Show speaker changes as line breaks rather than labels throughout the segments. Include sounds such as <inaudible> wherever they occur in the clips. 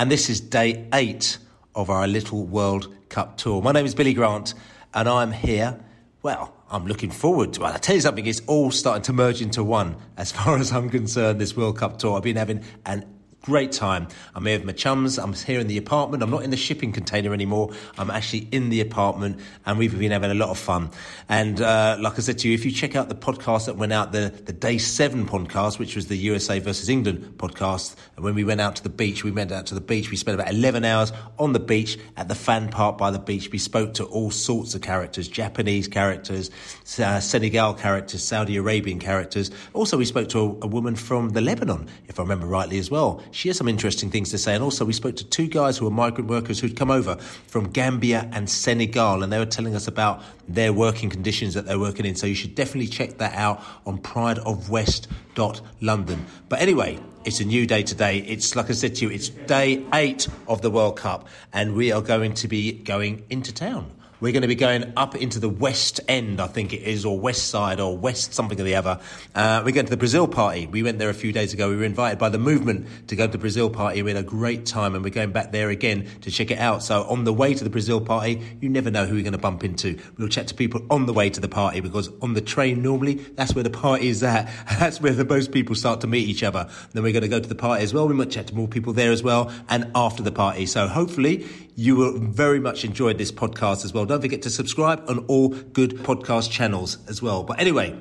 and this is day eight of our Little World Cup tour. My name is Billy Grant, and I'm here. Well, I'm looking forward to it. I'll tell you something, it's all starting to merge into one as far as I'm concerned, this World Cup tour. I've been having an great time. I'm here with my chums. I'm here in the apartment. I'm not in the shipping container anymore. I'm actually in the apartment, and we've been having a lot of fun. And uh, like I said to you, if you check out the podcast that went out, the, the day seven podcast, which was the USA versus England podcast, and when we went out to the beach, we went out to the beach. We spent about 11 hours on the beach at the fan park by the beach. We spoke to all sorts of characters, Japanese characters, uh, Senegal characters, Saudi Arabian characters. Also, we spoke to a, a woman from the Lebanon, if I remember rightly as well she has some interesting things to say. And also, we spoke to two guys who were migrant workers who'd come over from Gambia and Senegal, and they were telling us about their working conditions that they're working in. So you should definitely check that out on prideofwest.london. But anyway, it's a new day today. It's like I said to you, it's day eight of the World Cup, and we are going to be going into town. We're going to be going up into the West End, I think it is, or West Side, or West something or the other. Uh, we're going to the Brazil party. We went there a few days ago. We were invited by the movement to go to the Brazil party. We had a great time, and we're going back there again to check it out. So on the way to the Brazil party, you never know who you're going to bump into. We'll chat to people on the way to the party because on the train normally that's where the party is at. <laughs> That's where the most people start to meet each other. Then we're going to go to the party as well. We might chat to more people there as well, and after the party. So hopefully you will very much enjoy this podcast as well. Don't forget to subscribe on all good podcast channels as well. But anyway,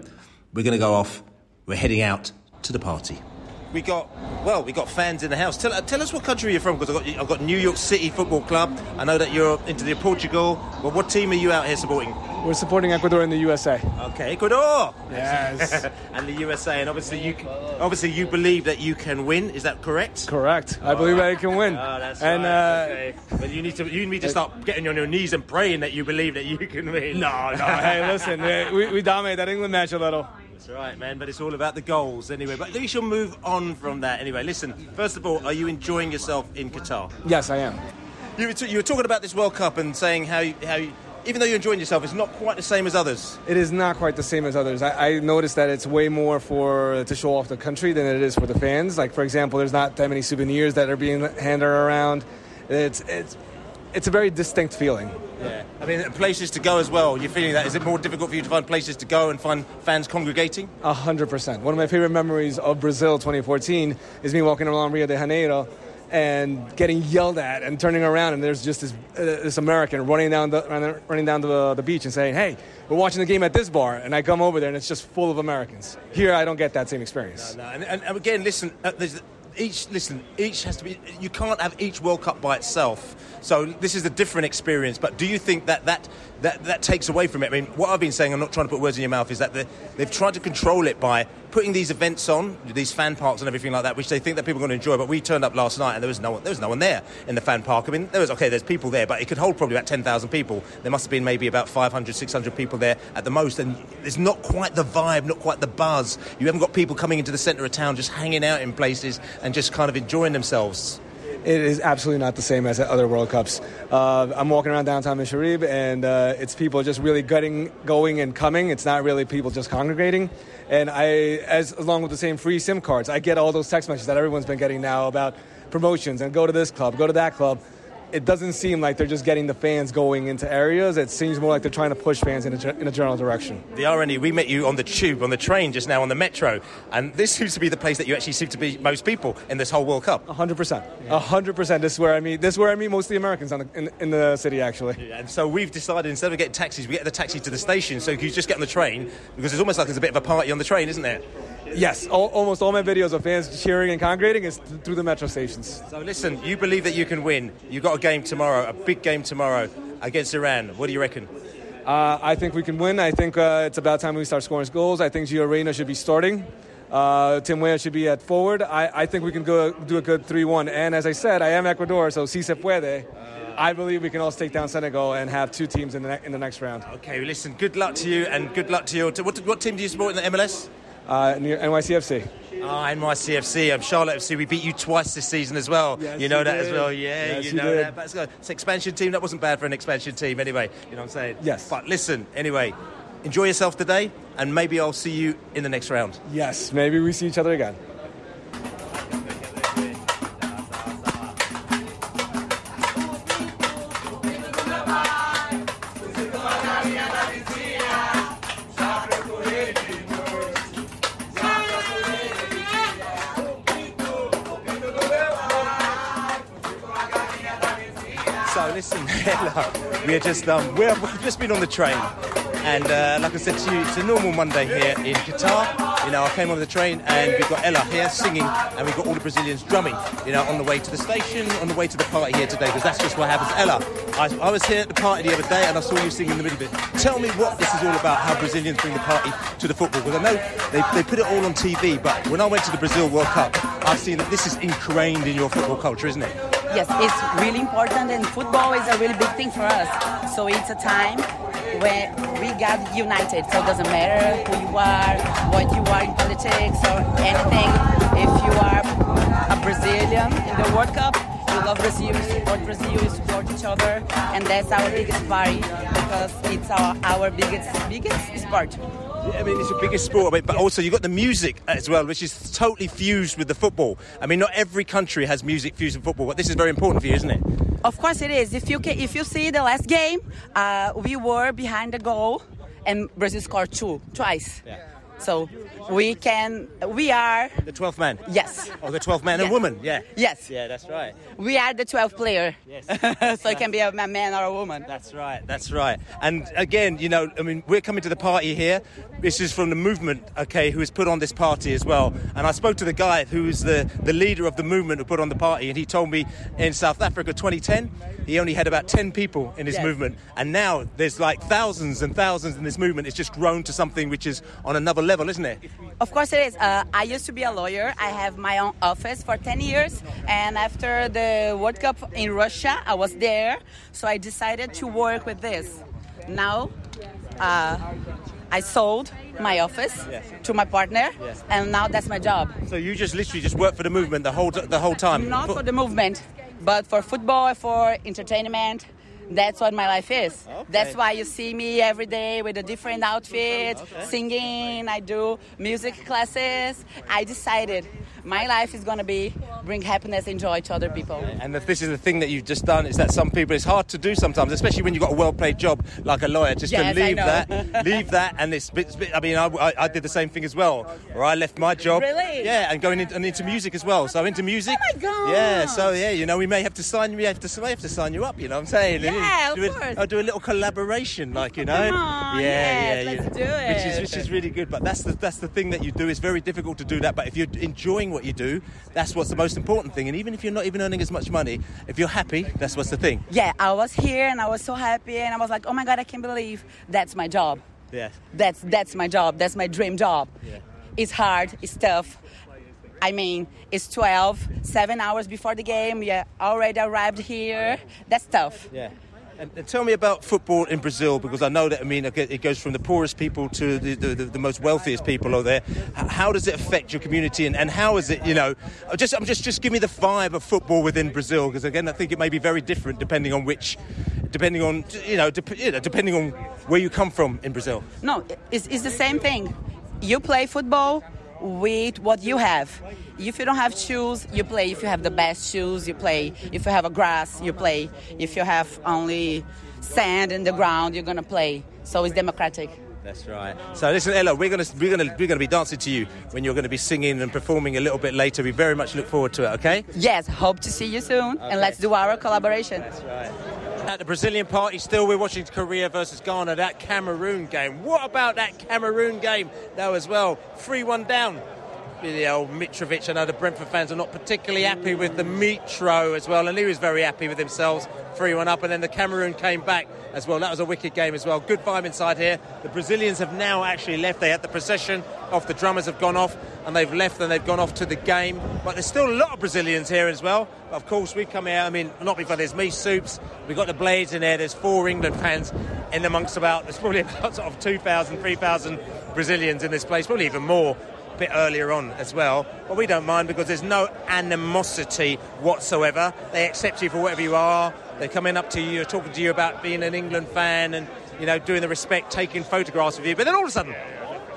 we're going to go off. We're heading out to the party. We got well, we got fans in the house. Tell, uh, tell us what country you're from because I've got, I've got New York City Football Club. I know that you're into the Portugal. But what team are you out here supporting?
We're supporting Ecuador in the USA.
Okay, Ecuador.
Yes. <laughs>
and the USA, and obviously you, obviously you believe that you can win. Is that correct?
Correct. I believe that I can win.
Oh, that's
and
right.
uh,
okay. But you need to you need to start getting on your knees and praying that you believe that you can win.
no, no. hey, listen, <laughs> we, we dominated that England match a little.
That's right, man. But it's all about the goals anyway. But we shall move on from that anyway. Listen, first of all, are you enjoying yourself in Qatar?
Yes, I am.
You were, t- you were talking about this World Cup and saying how you, how you, even though you're enjoying yourself, it's not quite the same as others.
It is not quite the same as others. I, I noticed that it's way more for to show off the country than it is for the fans. Like for example, there's not that many souvenirs that are being handed around. It's it's it's a very distinct feeling.
Yeah. I mean, places to go as well. You're feeling that? Is it more difficult for you to find places to go and find fans congregating?
A hundred percent. One of my favorite memories of Brazil 2014 is me walking around Rio de Janeiro and getting yelled at and turning around and there's just this, uh, this American running down the running down the, the beach and saying, "Hey, we're watching the game at this bar," and I come over there and it's just full of Americans. Here, I don't get that same experience.
No, and, and, and again, listen, uh, there's each listen, each has to be. You can't have each World Cup by itself. So this is a different experience. But do you think that that that, that takes away from it? I mean, what I've been saying, I'm not trying to put words in your mouth, is that the, they've tried to control it by putting these events on, these fan parks and everything like that, which they think that people are going to enjoy. But we turned up last night and there was no one, there was no one there in the fan park. I mean, there was okay, there's people there, but it could hold probably about 10,000 people. There must have been maybe about 500, 600 people there at the most, and it's not quite the vibe, not quite the buzz. You haven't got people coming into the centre of town just hanging out in places and just kind of enjoying themselves.
It is absolutely not the same as at other World Cups. Uh, I'm walking around downtown Msheireb, and uh, it's people just really getting, going and coming. It's not really people just congregating. And I, as along with the same free SIM cards, I get all those text messages that everyone's been getting now about promotions and go to this club, go to that club it doesn't seem like they're just getting the fans going into areas. It seems more like they're trying to push fans in a, in a general direction.
The irony, we met you on the tube, on the train just now, on the metro, and this seems to be the place that you actually seem to be most people in this whole World Cup.
100%. Yeah. 100%. This is where I meet, this is where I meet most of the Americans the, in, in, the city, actually.
Yeah, and so we've decided instead of getting taxis, we get the taxi to the station so you just get on the train because it's almost like there's a bit of a party on the train, isn't there?
Yes, all, almost all my videos of fans cheering and congregating is th- through the metro stations.
So listen, you believe that you can win. You've got a game tomorrow, a big game tomorrow against Iran. What do you reckon?
Uh, I think we can win. I think uh, it's about time we start scoring goals. I think Gio Reyna should be starting. Uh, Tim Weah should be at forward. I, I think we can go do a good 3 1. And as I said, I am Ecuador, so si se puede. I believe we can all take down Senegal and have two teams in the, ne- in the next round.
Okay, well, listen, good luck to you and good luck to your. T- what, what team do you support in the MLS?
Uh, near NYCFC.
Ah, oh, NYCFC. I'm Charlotte FC. We beat you twice this season as well.
Yes,
you know that
did.
as well. Yeah,
yes,
you know
did.
that. But it's, an expansion team. That wasn't bad for an expansion team anyway. You know what I'm saying?
Yes.
But listen, anyway, enjoy yourself today, and maybe I'll see you in the next round.
Yes, maybe we see each other again.
We are just um, we have just been on the train, and uh, like I said to you, it's a normal Monday here in Qatar. You know, I came on the train and we've got Ella here singing, and we've got all the Brazilians drumming. You know, on the way to the station, on the way to the party here today, because that's just what happens. Ella, I, I was here at the party the other day, and I saw you singing in the middle bit. Tell me what this is all about. How Brazilians bring the party to the football? Because I know they, they put it all on TV, but when I went to the Brazil World Cup, I've seen that this is ingrained in your football culture, isn't it?
Yes, it's really important, and football is a really big thing for us. So it's a time where we got united. So it doesn't matter who you are, what you are in politics or anything. If you are a Brazilian in the World Cup, you love Brazil, you support Brazil, you support each other, and that's our biggest party because it's our, our biggest biggest sport.
I mean, it's your biggest sport, but also you've got the music as well, which is totally fused with the football. I mean, not every country has music fused with football, but this is very important for you, isn't it?
Of course it is. If you can, if you see the last game, uh, we were behind the goal, and Brazil scored two twice. Yeah. So we can, we are
the 12th man.
Yes.
Oh, the 12th man yes. and woman. Yeah.
Yes.
Yeah, that's right.
We are the 12th player.
Yes. <laughs>
so it can be a man or a woman.
That's right. That's right. And again, you know, I mean, we're coming to the party here. This is from the movement, okay, who has put on this party as well. And I spoke to the guy who's the the leader of the movement who put on the party, and he told me in South Africa 2010 he only had about 10 people in his yes. movement, and now there's like thousands and thousands in this movement. It's just grown to something which is on another level, isn't it?
Of course it is. Uh, I used to be a lawyer. I have my own office for 10 years, and after the World Cup in Russia, I was there, so I decided to work with this. Now, uh, I sold my office yes. to my partner, yes. and now that's my job.
So you just literally just work for the movement the whole the whole time.
Not for the movement, but for football, for entertainment. That's what my life is. Okay. That's why you see me every day with a different outfit, okay. singing. I do music classes. I decided my life is going to be bring happiness and joy to other people.
And if this is the thing that you've just done, is that some people it's hard to do sometimes, especially when you've got a well-paid job like a lawyer, just
yes,
to leave that, <laughs> leave that, and it's, I mean, I, I, did the same thing as well, where I left my job,
really,
yeah, and going into, and into music as well. So into music,
oh my god,
yeah. So yeah, you know, we may have to sign, we have to, we have to sign you up. You know what I'm saying?
Yeah,
do
of course.
I'll do a little collaboration, like you oh, know,
on,
yeah,
yes,
yeah,
let's do it.
Which is which is really good. But that's the that's the thing that you do. It's very difficult to do that. But if you're enjoying what you do, that's what's the most important thing. And even if you're not even earning as much money, if you're happy, that's what's the thing.
Yeah, I was here and I was so happy, and I was like, oh my god, I can't believe that's my job.
Yeah.
That's that's my job. That's my dream job.
Yeah.
It's hard. It's tough. I mean, it's 12, seven hours before the game. We already arrived here. That's tough.
Yeah. And, and tell me about football in Brazil because I know that I mean it goes from the poorest people to the, the, the most wealthiest people over there. How does it affect your community and, and how is it? You know, just I'm just just give me the vibe of football within Brazil because again I think it may be very different depending on which, depending on you know, de- you know depending on where you come from in Brazil.
No, it's, it's the same thing. You play football with what you have. If you don't have shoes, you play. If you have the best shoes, you play. If you have a grass, you play. If you have only sand in the ground, you're gonna play. So it's democratic.
That's right. So listen, Ella, we're gonna we're gonna we're gonna be dancing to you when you're gonna be singing and performing a little bit later. We very much look forward to it. Okay?
Yes. Hope to see you soon, okay. and let's do our collaboration.
That's right. At the Brazilian party, still we're watching Korea versus Ghana. That Cameroon game. What about that Cameroon game now as well? Three-one down the old Mitrovic. I know the Brentford fans are not particularly happy with the Mitro as well, and he was very happy with themselves. 3 1 up, and then the Cameroon came back as well. That was a wicked game as well. Good vibe inside here. The Brazilians have now actually left. They had the possession off, the drummers have gone off, and they've left and they've gone off to the game. But there's still a lot of Brazilians here as well. But of course, we've come here. I mean, not because there's me, Soups. We've got the Blades in there. There's four England fans in amongst about, there's probably <laughs> about sort of 2,000, 3,000 Brazilians in this place, probably even more bit earlier on as well. But we don't mind because there's no animosity whatsoever. They accept you for whatever you are. They're coming up to you, talking to you about being an England fan and, you know, doing the respect, taking photographs of you. But then all of a sudden,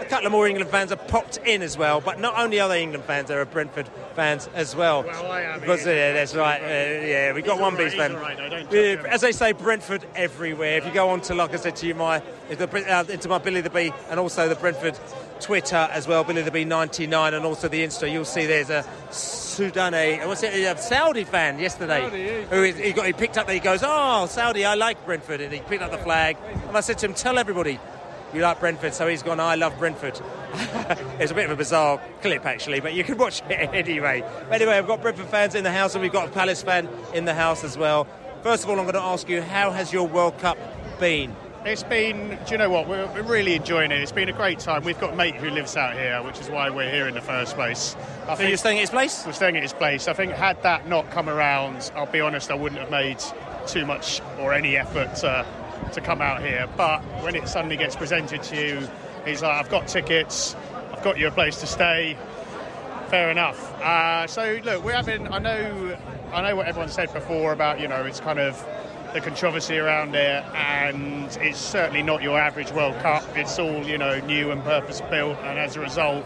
a couple of more England fans have popped in as well. But not only are they England fans, there are Brentford fans as well.
Well, I am.
Because yeah, that's right. Uh, yeah, we got one
right,
beast fan.
Right,
as they say, Brentford everywhere. If you go on to, like I said to you, my uh, into my Billy the Bee and also the Brentford Twitter as well, Billy the B 99, and also the Insta. You'll see there's a Sudani, uh, what's it, a Saudi fan yesterday Saudi, eh? who is, he got he picked up. He goes, oh Saudi, I like Brentford, and he picked up the flag. And I said to him, tell everybody you like Brentford. So he's gone, I love Brentford. <laughs> it's a bit of a bizarre clip actually, but you can watch <laughs> it anyway. But anyway, I've got Brentford fans in the house, and we've got a Palace fan in the house as well. First of all, I'm going to ask you, how has your World Cup been?
It's been, do you know what? We're, we're, really enjoying it. It's been a great time. We've got a mate who lives out here, which is why we're here in the first place.
I so think you're staying at his place?
We're staying at his place. I think had that not come around, I'll be honest, I wouldn't have made too much or any effort to, to come out here. But when it suddenly gets presented to you, he's like, I've got tickets, I've got you a place to stay. Fair enough. Uh, so look, we're having. I know, I know what everyone said before about you know it's kind of the controversy around it, and it's certainly not your average World Cup. It's all you know new and purpose built, and as a result,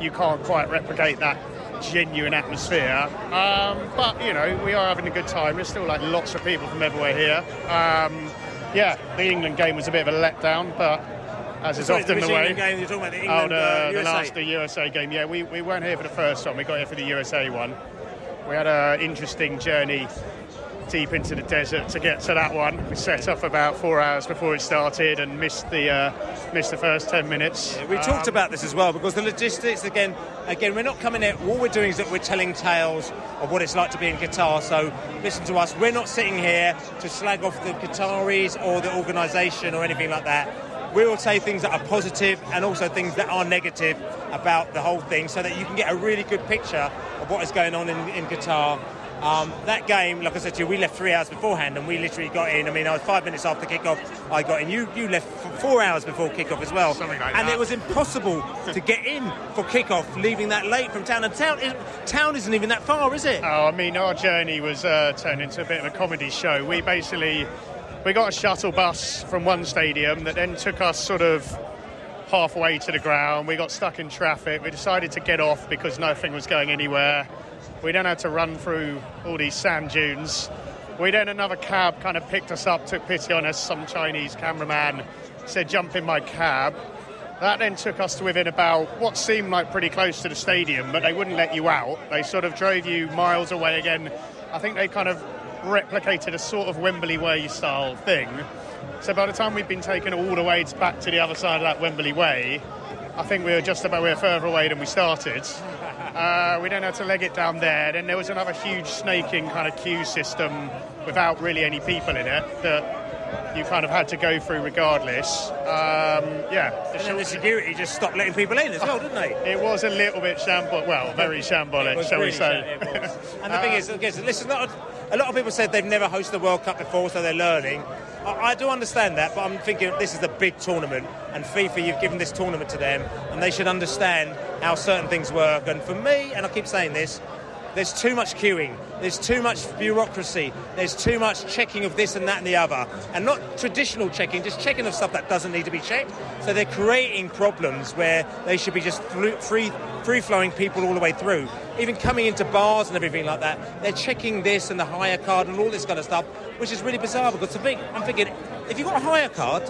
you can't quite replicate that genuine atmosphere. Um, but you know, we are having a good time. There's still like lots of people from everywhere here. Um, yeah, the England game was a bit of a letdown, but as is
Sorry,
often the,
the
way.
Game, you're talking about the England,
oh, the,
uh,
the last the USA game. Yeah, we, we weren't here for the first one. We got here for the USA one. We had an interesting journey deep into the desert to get to that one. We set off about four hours before it started and missed the uh, missed the first ten minutes.
Yeah, we um, talked about this as well because the logistics again. Again, we're not coming in. All we're doing is that we're telling tales of what it's like to be in Qatar. So listen to us. We're not sitting here to slag off the Qataris or the organisation or anything like that. We will say things that are positive and also things that are negative about the whole thing so that you can get a really good picture of what is going on in, in Qatar um, that game, like I said to you, we left three hours beforehand and we literally got in. I mean, I was five minutes after kickoff, I got in. You you left four hours before kickoff as well.
Something like
and
that.
it was impossible to get in for kickoff, leaving that late from town. And town, town isn't even that far, is it?
Oh, I mean, our journey was uh, turned into a bit of a comedy show. We basically we got a shuttle bus from one stadium that then took us sort of halfway to the ground. We got stuck in traffic. We decided to get off because nothing was going anywhere. We then had to run through all these sand dunes. We then another cab kind of picked us up, took pity on us. Some Chinese cameraman said, "Jump in my cab." That then took us to within about what seemed like pretty close to the stadium, but they wouldn't let you out. They sort of drove you miles away again. I think they kind of replicated a sort of Wembley Way style thing. So by the time we'd been taken all the way back to the other side of that Wembley Way, I think we were just about we were further away than we started. Uh, we don't have to leg it down there. Then there was another huge snaking kind of queue system without really any people in it that you kind of had to go through regardless. Um, yeah,
and then the security just stopped letting people in as well, didn't they?
It was a little bit shambolic, well, very shambolic, shall
really
we say.
and the thing is, I guess, listen, a lot of people said they've never hosted the World Cup before, so they're learning. I, I do understand that, but I'm thinking this is a big tournament, and FIFA, you've given this tournament to them, and they should understand how certain things work. And for me, and I keep saying this, there's too much queuing, there's too much bureaucracy, there's too much checking of this and that and the other. And not traditional checking, just checking of stuff that doesn't need to be checked. So they're creating problems where they should be just free, free flowing people all the way through. Even coming into bars and everything like that, they're checking this and the Hayya card and all this kind of stuff, which is really bizarre because I'm thinking, if you've got a Hayya card,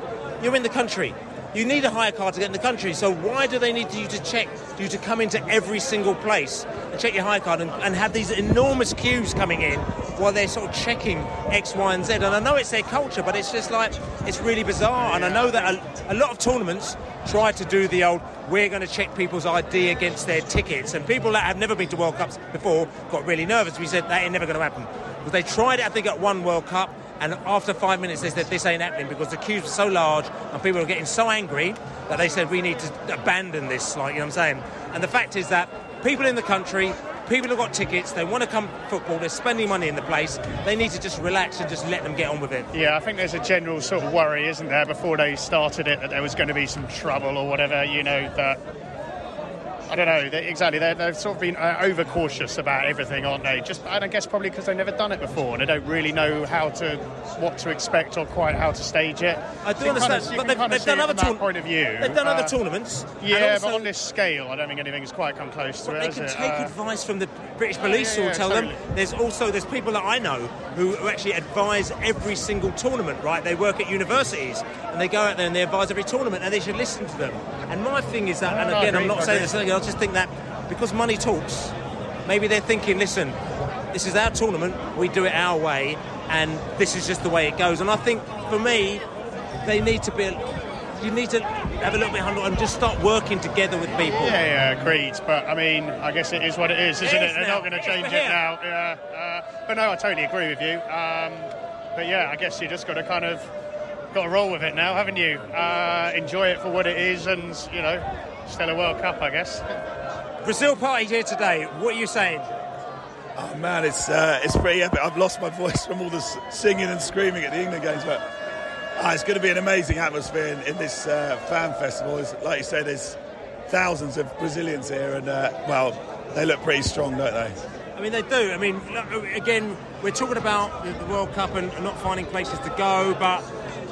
you're in the country. You need a Hayya card to get in the country, so why do they need you to check you to come into every single place and check your Hayya card and, and have these enormous queues coming in while they're sort of checking X, Y, and Z? And I know it's their culture, but it's just like it's really bizarre. And I know that a, a lot of tournaments try to do the old we're going to check people's ID against their tickets, and people that have never been to World Cups before got really nervous. We said that ain't never going to happen because they tried it. I think at one World Cup and after five minutes, they said this ain't happening because the queues were so large and people were getting so angry that they said we need to abandon this. Like you know what I'm saying. And the fact is that people in the country, people have got tickets, they want to come football, they're spending money in the place. They need to just relax and just let them get on with it.
Yeah, I think there's a general sort of worry, isn't there, before they started it that there was going to be some trouble or whatever. You know that I don't know. They, exactly, they have sort of been uh, overcautious about everything, aren't they? Just, and I guess probably because they've never done it before and they don't really know how to, what to expect or quite how to stage it.
I do understand,
kind of,
but they've, they've done other
tour- point of view.
They've done
uh,
other tournaments.
Yeah,
also,
but on this scale, I don't think anything's quite come close to it.
They can
it?
take
uh,
advice from the British police
yeah, yeah,
tell
totally.
them. There's also there's people that I know who, actually advise every single tournament. Right, they work at universities and they go out there and they advise every tournament, and they should listen to them. And my thing is that, and
No, no, I
again, I'm not saying this. I just think that because money talks, maybe they're thinking, listen, this is our tournament, we do it our way, and this is just the way it goes. And I think for me, they need to be. You need to have a little bit of humble and just start working together with people.
Yeah, yeah, agreed. But I mean, I guess it is what it is, isn't it?
is
They're
now.
not going to change
for
it now. Yeah, uh, but no, I totally agree with you. Um, but yeah, I guess you just got to kind of got to roll with it now, haven't you? Uh, enjoy it for what it is, and you know, still a World Cup, I guess.
Brazil party here today. What are you saying?
Oh man, it's uh, it's pretty epic. I've lost my voice from all the singing and screaming at the England games, but ah, it's going to be an amazing atmosphere in, in this uh, fan festival. It's, like you say, there's thousands of Brazilians here, and uh, well, they look pretty strong, don't they?
I mean, they do. I mean, again, we're talking about the World Cup and not finding places to go, but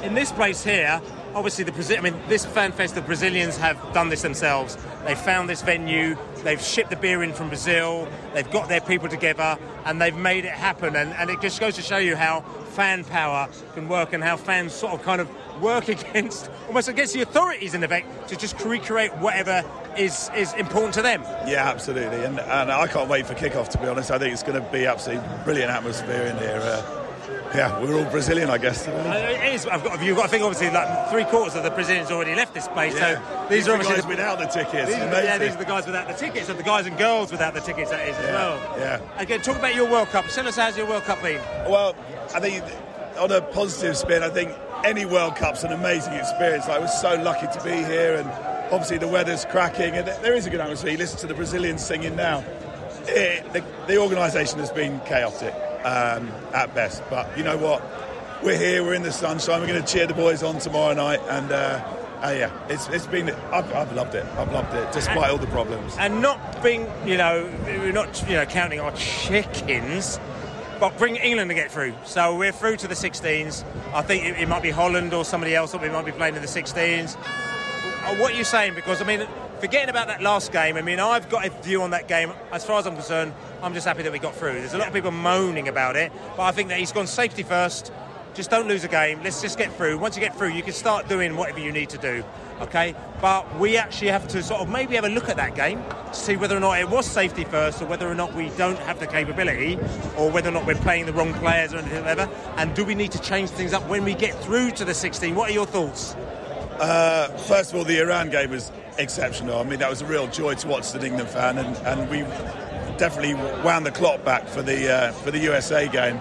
in this place here, obviously the Brazil. I mean, this fan fest, the Brazilians have done this themselves. They found this venue. They've shipped the beer in from Brazil. They've got their people together, and they've made it happen. And, and it just goes to show you how fan power can work, and how fans sort of kind of work <laughs> against, almost against the authorities in effect, to just recreate whatever is is important to them.
Yeah, absolutely, and, and I can't wait for kickoff. To be honest, I think it's going to be absolutely brilliant atmosphere in here. Uh, yeah, we're all Brazilian, I guess.
Uh, It is. I've got. You've got to think. Obviously, like three quarters of the Brazilians already left this place.
Yeah.
So these,
These
are obviously
guys
the,
without the tickets.
These
Amazing.
yeah, these are the guys without the tickets, and the guys and girls without the tickets. That is as well.
yeah.
Again, talk about your World Cup. Tell us how's your World Cup been.
Well, I think on a positive spin, I think any World Cup's an amazing experience. Like, we're so lucky to be here, and obviously the weather's cracking, and there is a good atmosphere. You listen to the Brazilians singing now. It, the, the organisation has been chaotic um, at best, but you know what? We're here, we're in the sunshine. We're going to cheer the boys on tomorrow night, and uh, uh, yeah, it's, it's been. I've, I've loved it. I've loved it, despite all the problems.
And not being, you know, we're not, you know, counting our chickens, but bring England to get through. So we're through to the 16s. I think it, it might be Holland or somebody else that we might be playing in the 16s. Uh, What are you saying? Because I mean, forgetting about that last game. I mean, I've got a view on that game. As far as I'm concerned, I'm just happy that we got through. There's a lot of people moaning about it, but I think that he's gone safety first. Just don't lose a game. Let's just get through. Once you get through, you can start doing whatever you need to do. Okay, but we actually have to sort of maybe have a look at that game to see whether or not it was safety first, or whether or not we don't have the capability, or whether or not we're playing the wrong players or anything that. And do we need to change things up when we get through to the 16? What are your thoughts?
Uh, first of all, the Iran game was exceptional. I mean, that was a real joy to watch as an England fan, and, and we definitely wound the clock back for the uh, for the USA game.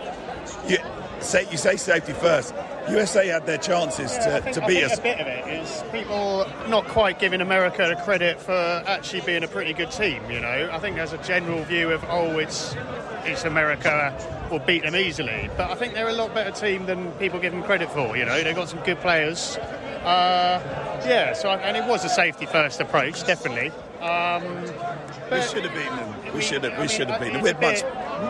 You say, you say safety first. USA had their chances
Yeah,
to,
think-
to
I
beat us.
A bit of it is people not quite giving America the credit for actually being a pretty good team. You know, I think there's a general view of oh, it's it's America will beat them easily, but I think they're a lot better team than people give them credit for. You know, they've got some good players. Uh, yeah, so and it was a safety first approach, definitely. Um,
We should have beaten them. We should have. We should have beaten them. We're much.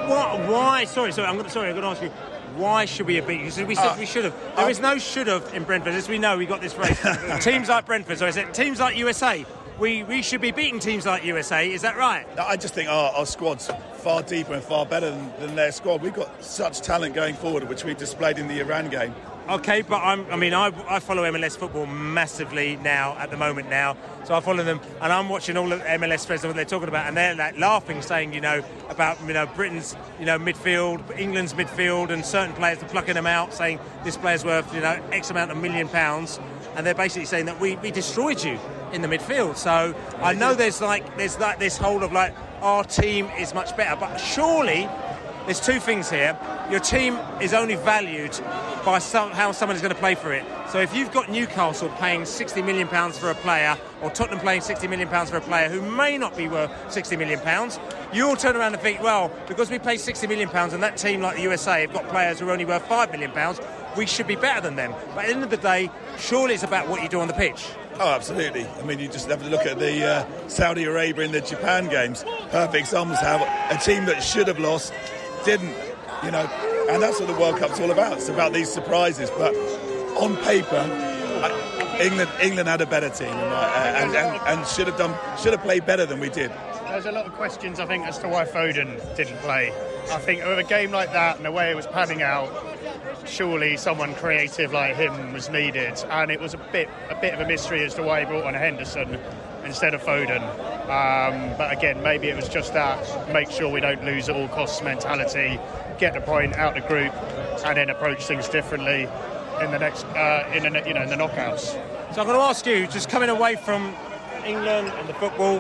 Why? sorry, sorry. I'm gonna, sorry. I'm going to ask you. Why should we have beaten? Because we said
Uh,
we should have. There is no should have in Brentford, as we know. We got this race. <laughs> teams like Brentford. So I said teams like USA. We we should be beating teams like USA. Is that right?
I just think our, our squad's far deeper and far better than, than their squad. We've got such talent going forward, which we displayed in the Iran game.
Okay, but I'm, I mean, I, I follow MLS football massively now at the moment now. So I follow them, and I'm watching all of MLS friends what they're talking about, and they're like laughing, saying, you know, about you know Britain's you know midfield, England's midfield, and certain players are plucking them out, saying this player's worth you know X amount of million pounds, and they're basically saying that we, we destroyed you in the midfield. So I know there's like there's like this whole of like our team is much better, but surely there's two things here. Your team is only valued by some, how someone is going to play for it. So if you've got Newcastle paying 60 million pounds for a player, or Tottenham paying 60 million pounds for a player who may not be worth 60 million pounds, you'll turn around and think, well, because we pay 60 million pounds and that team like the USA have got players who are only worth 5 million pounds, we should be better than them. But at the end of the day, surely it's about what you do on the pitch.
Oh, absolutely. I mean, you just have to look at the uh, Saudi Arabia and the Japan games. Perfect examples how a team that should have lost didn't, you know, and that's what the World Cup's all about. It's about these surprises. But on paper, I, England England had a better team and, uh, and, and, and should have done should have played better than we did.
There's a lot of questions, I think, as to why Foden didn't play. I think with a game like that and the way it was panning out, surely someone creative like him was needed. And it was a bit a bit of a mystery as to why he brought on Henderson instead of Foden. Um, but again, maybe it was just that make sure we don't lose at all costs mentality, get the point out the group, and then approach things differently in the next uh, in the you know in the knockouts.
So I'm going to ask you, just coming away from England and the football,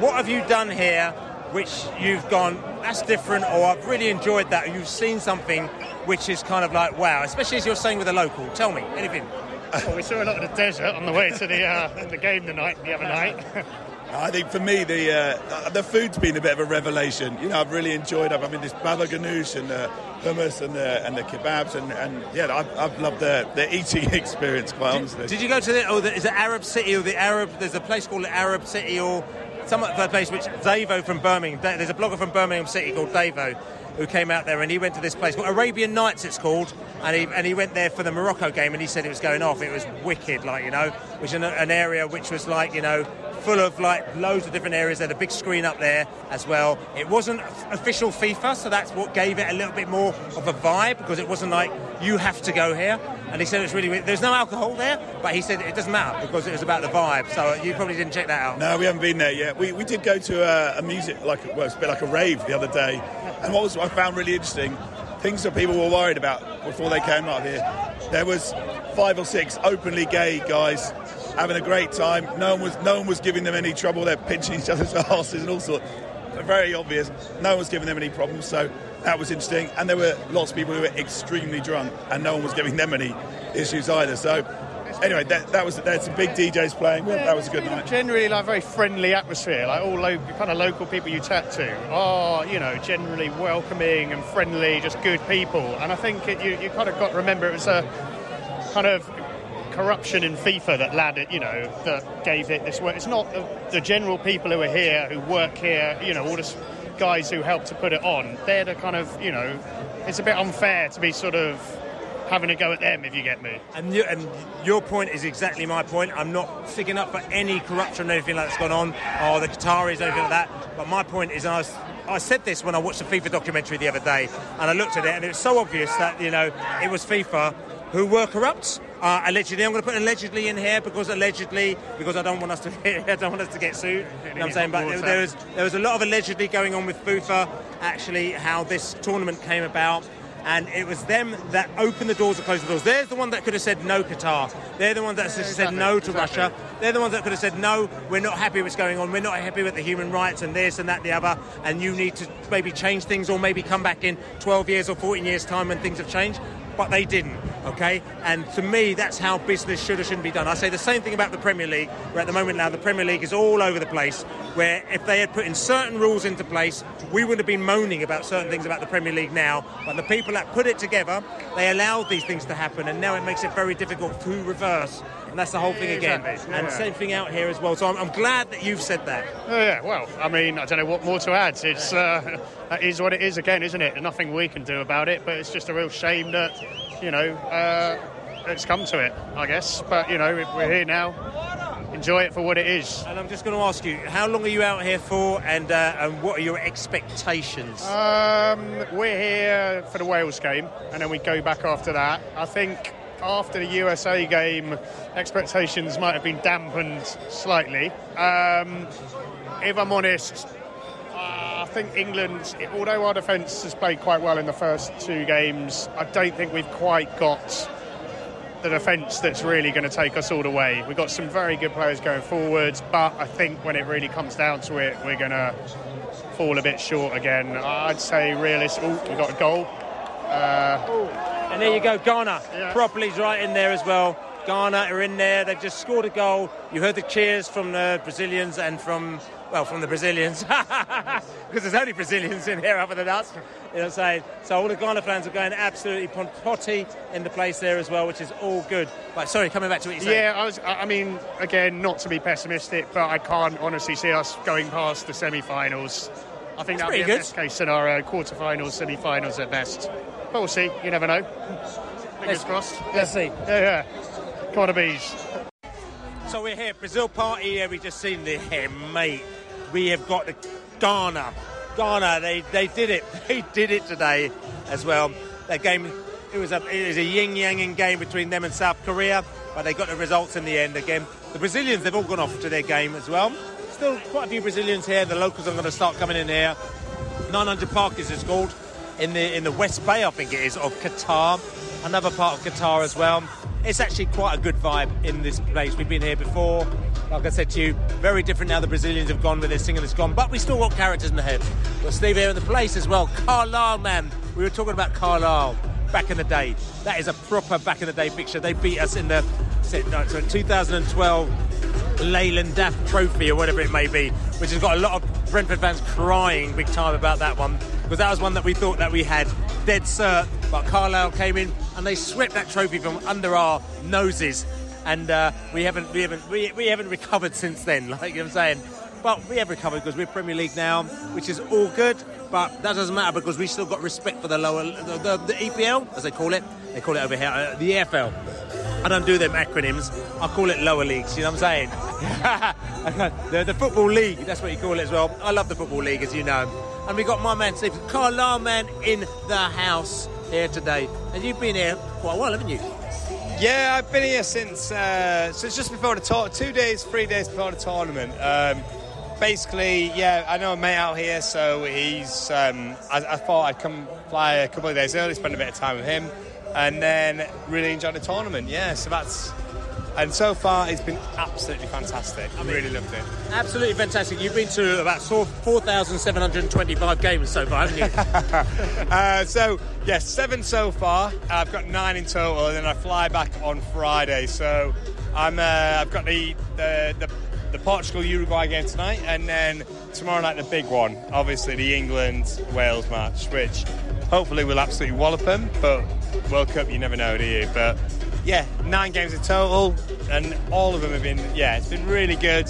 what have you done here which you've gone, that's different, or I've really enjoyed that, you've seen something which is kind of like, wow, especially as you're saying with a local? Tell me, anything. <laughs>
Well, we saw a lot of the desert on the way to the uh, the game the night the other night.
I think for me the uh, the food's been a bit of a revelation. You know, I've really enjoyed. it. I mean, this baba ganoush and the hummus and the and the kebabs and, and yeah, I've, I've loved the, the eating <laughs> experience. Quite honestly.
Did you go to the, oh, the, is it Arab City or the Arab, there's a place called the Arab City or some other place which, Davo from Birmingham, there's a blogger from Birmingham City called Davo who came out there and he went to this place called Arabian Nights it's called and he, and he went there for the Morocco game and he said it was going off, it was wicked like, you know, which an, an area which was like, you know, full of like loads of different areas. They had a big screen up there as well. It wasn't official FIFA, so that's what gave it a little bit more of a vibe because it wasn't like you have to go here. And he said it's really. There's no alcohol there, but he said it doesn't matter because it was about the vibe. So you probably didn't check that out.
No, we haven't been there yet. We, we did go to a, a music like well, it's a bit like a rave the other day, and what was I found really interesting, things that people were worried about before they came out here. There was five or six openly gay guys having a great time. No one was no one was giving them any trouble. They're pinching each other's <laughs> asses and all sorts. Very obvious. No one was giving them any problems. So that was interesting. And there were lots of people who were extremely drunk, and no one was giving them any issues either. So anyway, that, that was there's some big DJs playing. that was a good night.
Generally, like very friendly atmosphere. Like all lo- kind of local people you chat to are, you know, generally welcoming and friendly, just good people. And I think it, you you kind of got to remember it was a kind of corruption in FIFA that it, you know, that gave it this way. It's not the, the general people who are here, who work here, you know, all the s- guys who help to put it on. They're the kind of, you know, it's a bit unfair to be sort of having a go at them, if you get me.
And, you, and your point is exactly my point. I'm not sticking up for any corruption or anything like that's gone on, or the Qataris anything like that. But my point is, I, was, I said this when I watched the FIFA documentary the other day, and I looked at it, and it was so obvious that you know it was FIFA who were corrupt. Uh, allegedly, I'm going to put allegedly in here because allegedly, because I don't want us to, <laughs> I don't want us to get sued. You know what I'm saying, but there, there was there was a lot of allegedly going on with FIFA. Actually, how this tournament came about. And it was them that opened the doors and closed the doors. They're the one that could have said no, Qatar. They're the ones that said
exactly,
no to
exactly.
Russia. They're the ones that could have said no. We're not happy with what's going on. We're not happy with the human rights and this and that, the other. And you need to maybe change things or maybe come back in 12 years or 14 years time when things have changed. But they didn't. Okay, and to me, that's how business should or shouldn't be done. I say the same thing about the Premier League, where at the moment now the Premier League is all over the place. Where if they had put in certain rules into place, we would have been moaning about certain things about the Premier League now. But the people that put it together, they allowed these things to happen, and now it makes it very difficult to reverse. And that's the whole thing again.
Exactly,
And
yeah.
same thing out here as well. So I'm, I'm glad that you've said that.
Oh, yeah, well, I mean, I don't know what more to add. It's uh, <laughs> that is what it is again, isn't it? There's nothing we can do about it, but it's just a real shame that you know uh, it's come to it, I guess. But you know, we're here now. Enjoy it for what it is.
And I'm just going to ask you, how long are you out here for, and uh, and what are your expectations?
Um, we're here for the Wales game, and then we go back after that. I think after the USA game, expectations might have been dampened slightly. Um, if I'm honest, uh, I think England, although our defence has played quite well in the first two games, I don't think we've quite got the defence that's really going to take us all the way. We've got some very good players going forwards, but I think when it really comes down to it, we're going to fall a bit short again. I'd say realistic. Oh, we got a goal. Uh,
And there you go, Ghana. Properly's right in there as well. Ghana are in there. They've just scored a goal. You heard the cheers from the Brazilians and from, well, from the Brazilians. <laughs> because there's only Brazilians in here other than us. You know what I'm saying? So all the Ghana fans are going absolutely potty in the place there as well, which is all good. But sorry, coming back to what you said.
yeah, I was. I mean, again, not to be pessimistic, but I can't honestly see us going past the semi-finals. I think that'll
pretty
be a
good.
best case scenario, quarter-finals, semi-finals at best. But we'll see. You never know. Fingers crossed.
Let's see.
Yeah, yeah. Come on, the bees.
So we're here, Brazil party here. We just seen the here, mate. We have got the Ghana. Ghana, they, they did it. <laughs> They did it today as well. That game, it was a it was a yin yang game between them and South Korea, but they got the results in the end again. The Brazilians, they've all gone off to their game as well. Still quite a few Brazilians here. The locals are going to start coming in here. 900 Park is it's called in the in the West Bay, I think it is, of Qatar. Another part of Qatar as well. It's actually quite a good vibe in this place. We've been here before. Like I said to you, very different now. The Brazilians have gone with their singing has gone, but we still got characters in the head. Got Steve here in the place as well. Carlisle, man. We were talking about Carlisle back in the day. That is a proper back in the day picture. They beat us in the no, so 2012 Leyland DAF Trophy or whatever it may be, which has got a lot of Brentford fans crying big time about that one because that was one that we thought that we had dead cert, but Carlisle came in and they swept that trophy from under our noses, and uh, we haven't we haven't we, we haven't recovered since then. <laughs> Like you know I'm saying. But we have recovered because we're Premier League now, which is all good. But that doesn't matter because we still got respect for the lower, the, the, the EPL, as they call it. They call it over here, uh, the EFL. I don't do them acronyms. I call it lower leagues. You know what I'm saying? <laughs> the, the football league. That's what you call it as well. I love the football league, as you know. And we got my man Steve Carlisle in the house here today. And you've been here quite a while, haven't you?
Yeah, I've been here since uh, since just before the tour, two days, three days before the tournament. Um, basically, yeah, I know a mate out here, so he's. Um, I, I thought I'd come fly a couple of days early, spend a bit of time with him, and then really enjoy the tournament. Yeah, so that's. And so far, it's been absolutely fantastic. I really loved it.
Absolutely fantastic. You've been to about 4,725 games so far, haven't you? <laughs>
uh, so yes, seven so far. I've got nine in total, and then I fly back on Friday. So I'm uh, I've got the the, the the Portugal Uruguay game tonight, and then tomorrow night the big one, obviously the England Wales match, which hopefully we'll absolutely wallop them. But World Cup, you never know, do you? But yeah, nine games in total, and all of them have been yeah, it's been really good.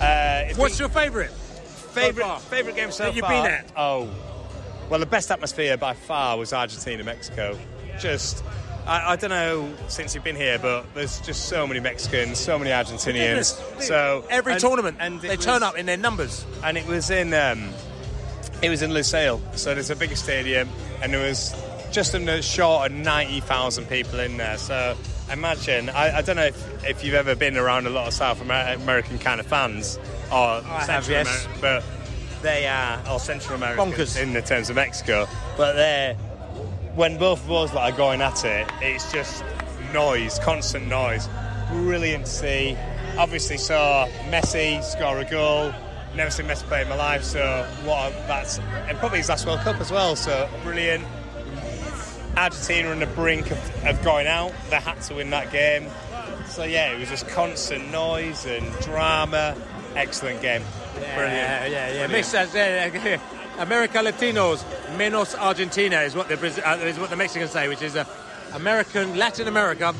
Uh,
What's
been-
your favourite?
Favorite favorite game so
That you've
far?
been at?
Oh, well, the best atmosphere by far was Argentina Mexico. Just. I, I don't know since you've been here, but there's just so many Mexicans, so many Argentinians. So
Every
and-
tournament,
and
they
it
turn up in their numbers.
and it was in um, it was in Lusail, so there's a bigger stadium, and there was just under short of ninety thousand people in there. So imagine, I, I don't know if, if you've ever been around a lot of South Amer- American kind of fans or oh,
have,
Central
yes.
Amer- but they are or Central Americans
Bonkers.
in the terms of Mexico, but they're when both of us like, are going at it, it's just noise, constant noise. Brilliant to see. Obviously saw Messi score a goal. Never seen Messi play in my life, so what a, that's and probably his last World Cup as well. So brilliant. Argentina on the brink of, of going out. They had to win that game. So yeah, it was just constant noise and drama. Excellent game.
Yeah,
Brilliant.
yeah, yeah.
Brilliant.
Mixed as, yeah, yeah. America Latinos menos Argentina is what the uh, is what the Mexicans say, which is uh, American Latin America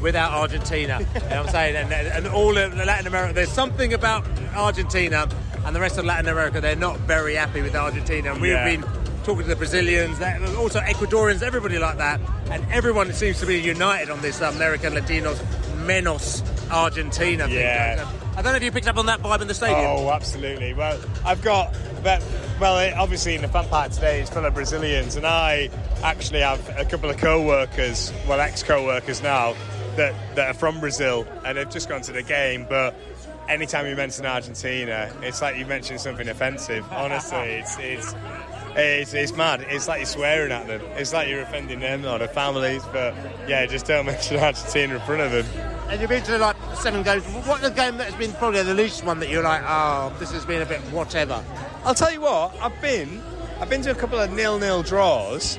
without Argentina. you know what I'm saying? And, and all of Latin America, there's something about Argentina and the rest of Latin America. They're not very happy with Argentina. And we've
Yeah.
been talking to the Brazilians, also Ecuadorians, everybody like that, and everyone seems to be united on this um, American Latinos menos Argentina. thing.
Yeah.
I don't know if you picked up on that vibe in the stadium.
Oh, absolutely. Well, I've got, but, well, it, obviously in the fun part today it's full of Brazilians, and I actually have a couple of co-workers, well, ex-co-workers now, that, that are from Brazil, and they've just gone to the game, but anytime you mention Argentina, it's like you mentioned something offensive. Honestly, it's it's. It's, it's mad. It's like you're swearing at them. It's like you're offending them or their families. But yeah, just don't <laughs> mention Argentina in front of them.
And you've been to like seven games. What the game that has been probably the least one that you're like, oh, this has been a bit whatever?
I'll tell you what, I've been I've been to a couple of nil-nil draws,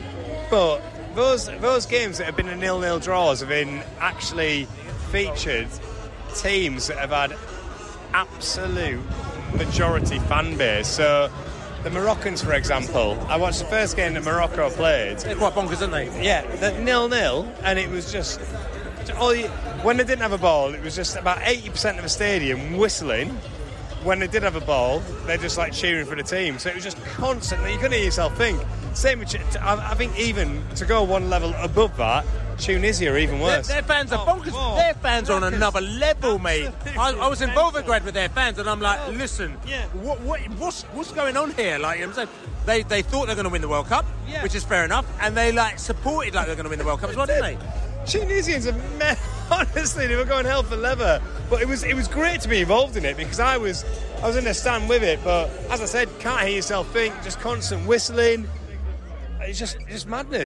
but those those games that have been a nil-nil draws have been actually featured teams that have had absolute majority fan base. So the Moroccans, for example, I watched the first game that Morocco played.
They're quite bonkers, aren't they?
Yeah, the nil-nil, and it was just all you, when they didn't have a ball, it was just about 80% of the stadium whistling when they did have a ball, they're just like cheering for the team. So it was just constantly. You couldn't hear yourself think. Same with. I think even to go one level above that, Tunisia are even worse.
their fans are bonkers. their fans are on another level, mate. I, I was involved in Volgograd with their fans, and I'm like, listen, what, what, what's what's going on here? Like, you know what I'm saying? They, they thought they're going to win the World Cup, which is fair enough, and they like supported like they're going to win the World Cup as well, didn't they?
Tunisians are me- <laughs> honestly they were going hell for leather. But it was it was great to be involved in it because I was I was in the stand with it. But as I said, can't hear yourself think, just constant whistling. It's just it's just madness.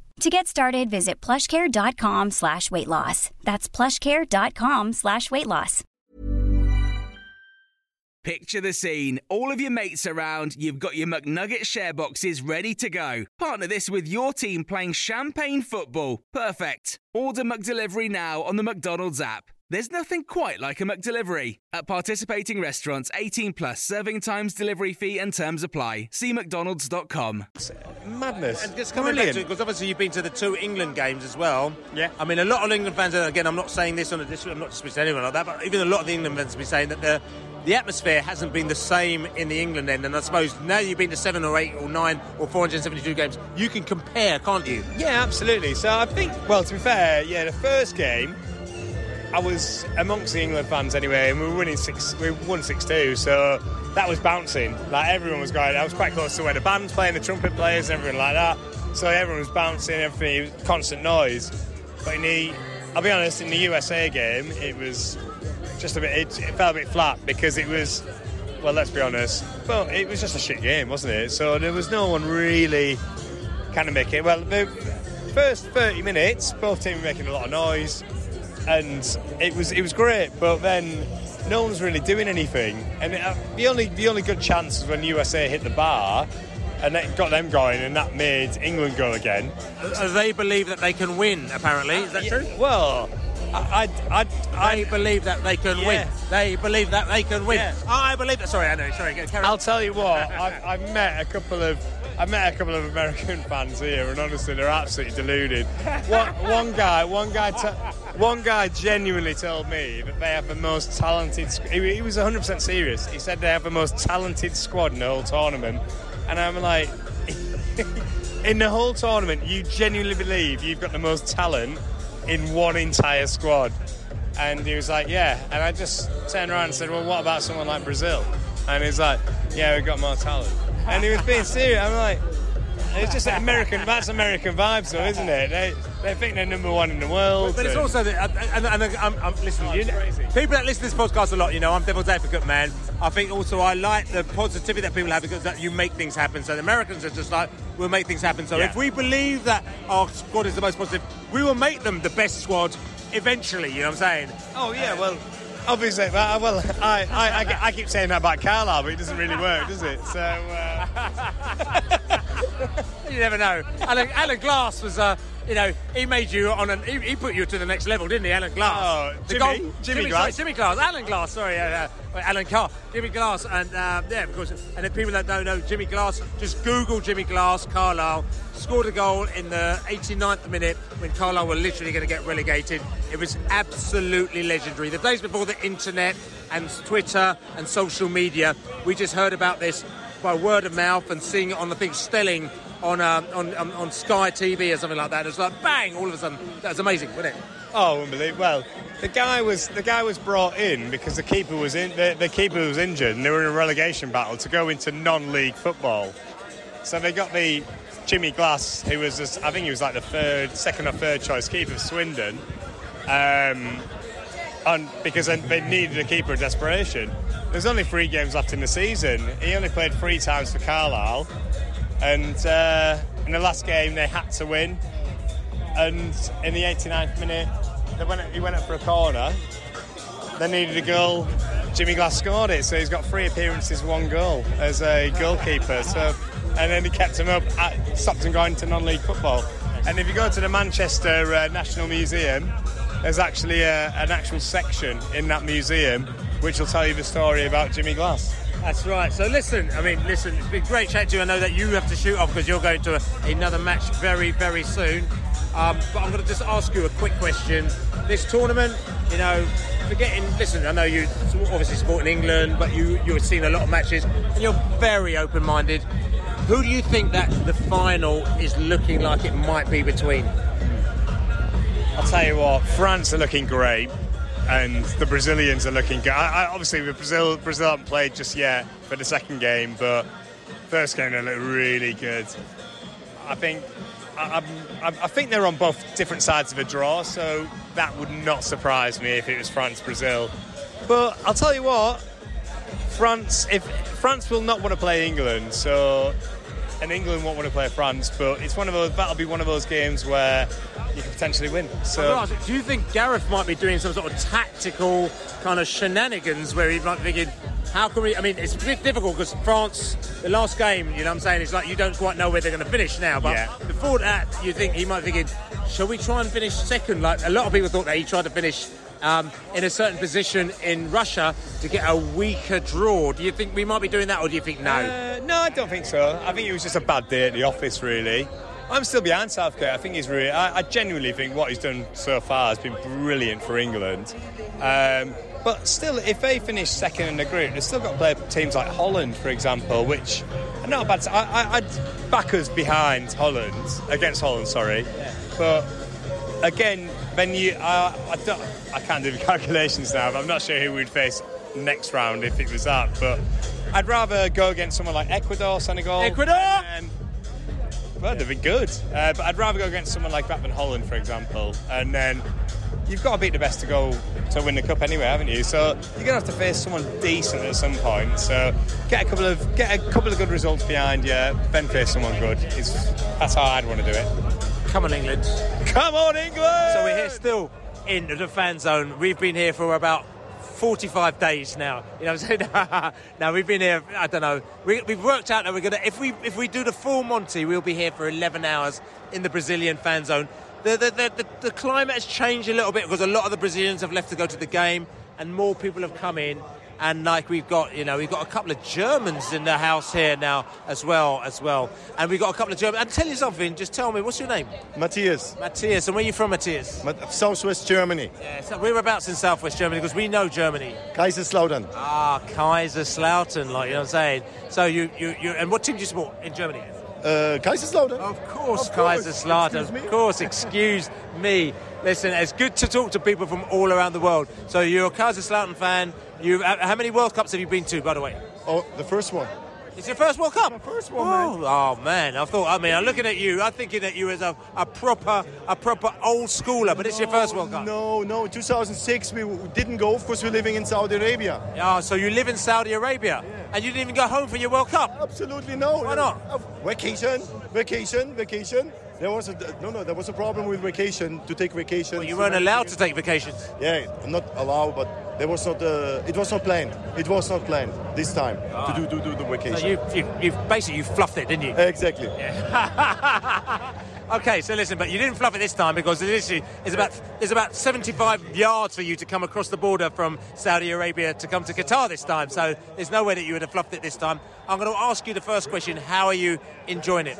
To get started, visit plushcare.com slash weight loss. That's plushcare.com slash weight loss.
Picture the scene. All of your mates around, you've got your McNugget share boxes ready to go. Partner this with your team playing champagne football. Perfect. Order McDelivery now on the McDonald's app. There's nothing quite like a McDelivery. At participating restaurants, 18 plus serving times, delivery fee, and terms apply. See McDonald's.com.
Madness.
And just coming back
Brilliant.
to because obviously you've been to the two England games as well. Yeah. I mean, a lot of England fans, and again, I'm not saying this on a dis- I'm not speaking to anyone like that, but even a lot of the England fans have been saying that the the atmosphere hasn't been the same in the England end. And I suppose now you've been to seven or eight or nine or 472 games, you can compare, can't you?
Yeah, absolutely. So I think, well, to be fair, yeah, the first game, I was amongst the England fans anyway, and we were winning six. We won six two, so that was bouncing. Like everyone was going. I was quite close to where the band's playing, the trumpet players, and everything like that. So everyone was bouncing, everything, it was constant noise. But in the, I'll be honest, in the USA game, it was just a bit. It, it felt a bit flat because it was. Well, let's be honest. Well, it was just a shit game, wasn't it? So there was no one really kind of making. Well, the first 30 minutes, both teams were making a lot of noise, and it was it was great. But then no one's really doing anything, and uh, the only the only good chance was when USA hit the bar, and that got them going, and that made England go again.
Uh, They believe that they can win. Apparently, is that true?
Well, I, I, I,
they believe that they can win. They believe that they can win.
Yeah.
I believe that. Sorry, I know. Sorry.
I'll tell you what, <laughs> I've, I've met a couple of I met a couple of American <laughs> fans here, and honestly, they're absolutely deluded. One, one guy, one guy, t- one guy genuinely told me that they have the most talented. He, he was 100% serious. He said they have the most talented squad in the whole tournament, and I'm like, <laughs> in the whole tournament, you genuinely believe you've got the most talent in one entire squad. And he was like, yeah. And I just turned around and said, well, what about someone like Brazil? And he's like, yeah, we've got more talent. And he was being serious. I'm like, It's just American. That's American vibes, though, isn't it? They they think they're number one in the world.
But it's
and-
also, the, and, and, and I'm, I'm, listen, oh, you know, people that listen to this podcast a lot, you know, I'm devil's advocate, man. I think also I like the positivity that people have because that you make things happen. So the Americans are just like, we'll make things happen. So
Yeah.
if we believe that our squad is the most positive, we will make them the best squad eventually. You know what I'm saying?
Oh yeah, uh, well, obviously, well, well, I, I, I, I keep saying that about Carlisle, but it doesn't really work, does it? So. Uh... <laughs>
You never know. Alan, Alan Glass was, uh, you know, he made you on an, he, he put you to the next level, didn't he, Alan Glass?
Oh,
The
Jimmy- Jimmy Glass.
Sorry, Jimmy Glass, Alan Glass. Sorry, uh, uh, Alan Carr, Jimmy Glass, and uh, yeah, of course. And the people that don't know Jimmy Glass, just Google Jimmy Glass, Carlisle. Scored a goal in the 89th minute when Carlisle were literally going to get relegated. It was absolutely legendary. The days before the internet and Twitter and social media, we just heard about this by word of mouth and seeing it on the thing Stelling on, um, on, on on Sky TV or something like that. It was like bang! All of a sudden, that was amazing, wasn't it?
Oh, unbelievable! Well, the guy was the guy was brought in because the keeper was in the, the keeper was injured, and they were in a relegation battle to go into non-league football. So they got the Jimmy Glass, who was just, I think he was like the third, second or third choice keeper of Swindon, um, on because they needed a keeper of desperation. There's only three games left in the season. He only played three times for Carlisle, and uh, in the last game they had to win. And in the 89th minute, they went, he went up for a corner. They needed a goal. Jimmy Glass scored it, so he's got three appearances, one goal as a goalkeeper. So, and then he kept him up, at, stopped him going to non-league football. And if you go to the Manchester uh, National Museum, there's actually a, an actual section in that museum which will tell you the story about Jimmy Glass.
That's right. So listen, I mean, listen, it's been great chatting to you. I know that you have to shoot off because you're going to a, another match very, very soon. Um, but I'm going to just ask you a quick question. This tournament, you know, forgetting, listen, I know you obviously support in England, but you, you've seen a lot of matches and you're very open minded. Who do you think that the final is looking like it might be between?
I'll tell you what, France are looking great, and the Brazilians are looking good. I, I, obviously, Brazil Brazil haven't played just yet for the second game, but first game they look really good. I think I, I'm- I think they're on both different sides of a draw, so that would not surprise me if it was France Brazil. But I'll tell you what, France if France will not want to play England, so and England won't want to play France, but it's one of those that'll be one of those games where you could potentially win. So.
Right, do you think Gareth might be doing some sort of tactical kind of shenanigans where he might be thinking, how can we? I mean, it's a bit difficult because France, the last game, you know what I'm saying, it's like you don't quite know where they're going to finish now. But
Yeah.
before that, you think he might be thinking, shall we try and finish second? Like a lot of people thought that he tried to finish. Um, in a certain position in Russia to get a weaker draw. Do you think we might be doing that, or do you think no?
Uh, no, I don't think so. I think it was just a bad day at the office, really. I'm still behind Southgate. I think he's really. I, I genuinely think what he's done so far has been brilliant for England. Um, but still, if they finish second in the group, they've still got to play teams like Holland, for example, which are not a bad. I, I, I'd back us behind Holland against Holland. Sorry, but again, then you. I, I, don't, I can't do the <laughs> calculations now, but I'm not sure who we'd face next round if it was that. But I'd rather go against someone like Ecuador, Senegal.
Ecuador!
And, well, they'd be good. Uh, but I'd rather go against someone like that than Holland, for example. And then you've got to beat the best to go to win the cup anyway, haven't you? So you're gonna have to face someone decent at some point. So get a couple of get a couple of good results behind you, then face someone good. Is that's how I'd want to do it.
Come on, England.
Come on, England!
So we're here still in the fan zone. We've been here for about 45 days now. You know what I'm saying? <laughs> now we've been here. I don't know. We, we've worked out that we're gonna. If we if we do the full Monty, we'll be here for 11 hours in the Brazilian fan zone. The the, the, the, the climate has changed a little bit because a lot of the Brazilians have left to go to the game, and more people have come in. And like we've got, you know, we've got a couple of Germans in the house here now as well, as well. And we've got a couple of Germans. And tell you something. Just tell me, what's your name?
Matthias.
Matthias. And where are you from, Matthias?
Southwest Germany.
Yeah, so whereabouts in southwest Germany? Because we know Germany.
Kaiserslautern.
Ah, Kaiserslautern, like you know what I'm saying. So you, you, you and what team do you support in Germany?
Uh, Kaiserslautern.
Of course,
Of course.
Kaiserslautern. Of course, excuse me. Listen, it's good to talk to people from all around the world. So you're a Kaiserslautern fan. You, how many World Cups have you been to, by the way?
Oh, the first one.
It's your first World Cup.
My first one,
oh,
man.
Oh man, I thought. I mean, I'm looking at you. I'm thinking that you as a, a proper a proper old schooler, but it's your first World Cup.
No, no. 2006 we didn't go. Of course, we're living in Saudi Arabia.
Yeah, so you live in Saudi Arabia, and you didn't even go home for your World Cup.
Absolutely no.
Why not?
Uh, Vacation, vacation, vacation. There was a no, no. There was a problem with vacation to take vacation.
Well, you weren't allowed to take vacations.
Yeah, not allowed, but there was not. Uh, it was not planned. It was not planned this time to do to do the vacation.
So you, you, you basically you fluffed it, didn't you?
Exactly. <laughs>
okay, so listen, but you didn't fluff it this time because is about there's about 75 yards for you to come across the border from Saudi Arabia to come to Qatar this time. So there's no way that you would have fluffed it this time. I'm going to ask you the first question: How are you enjoying it?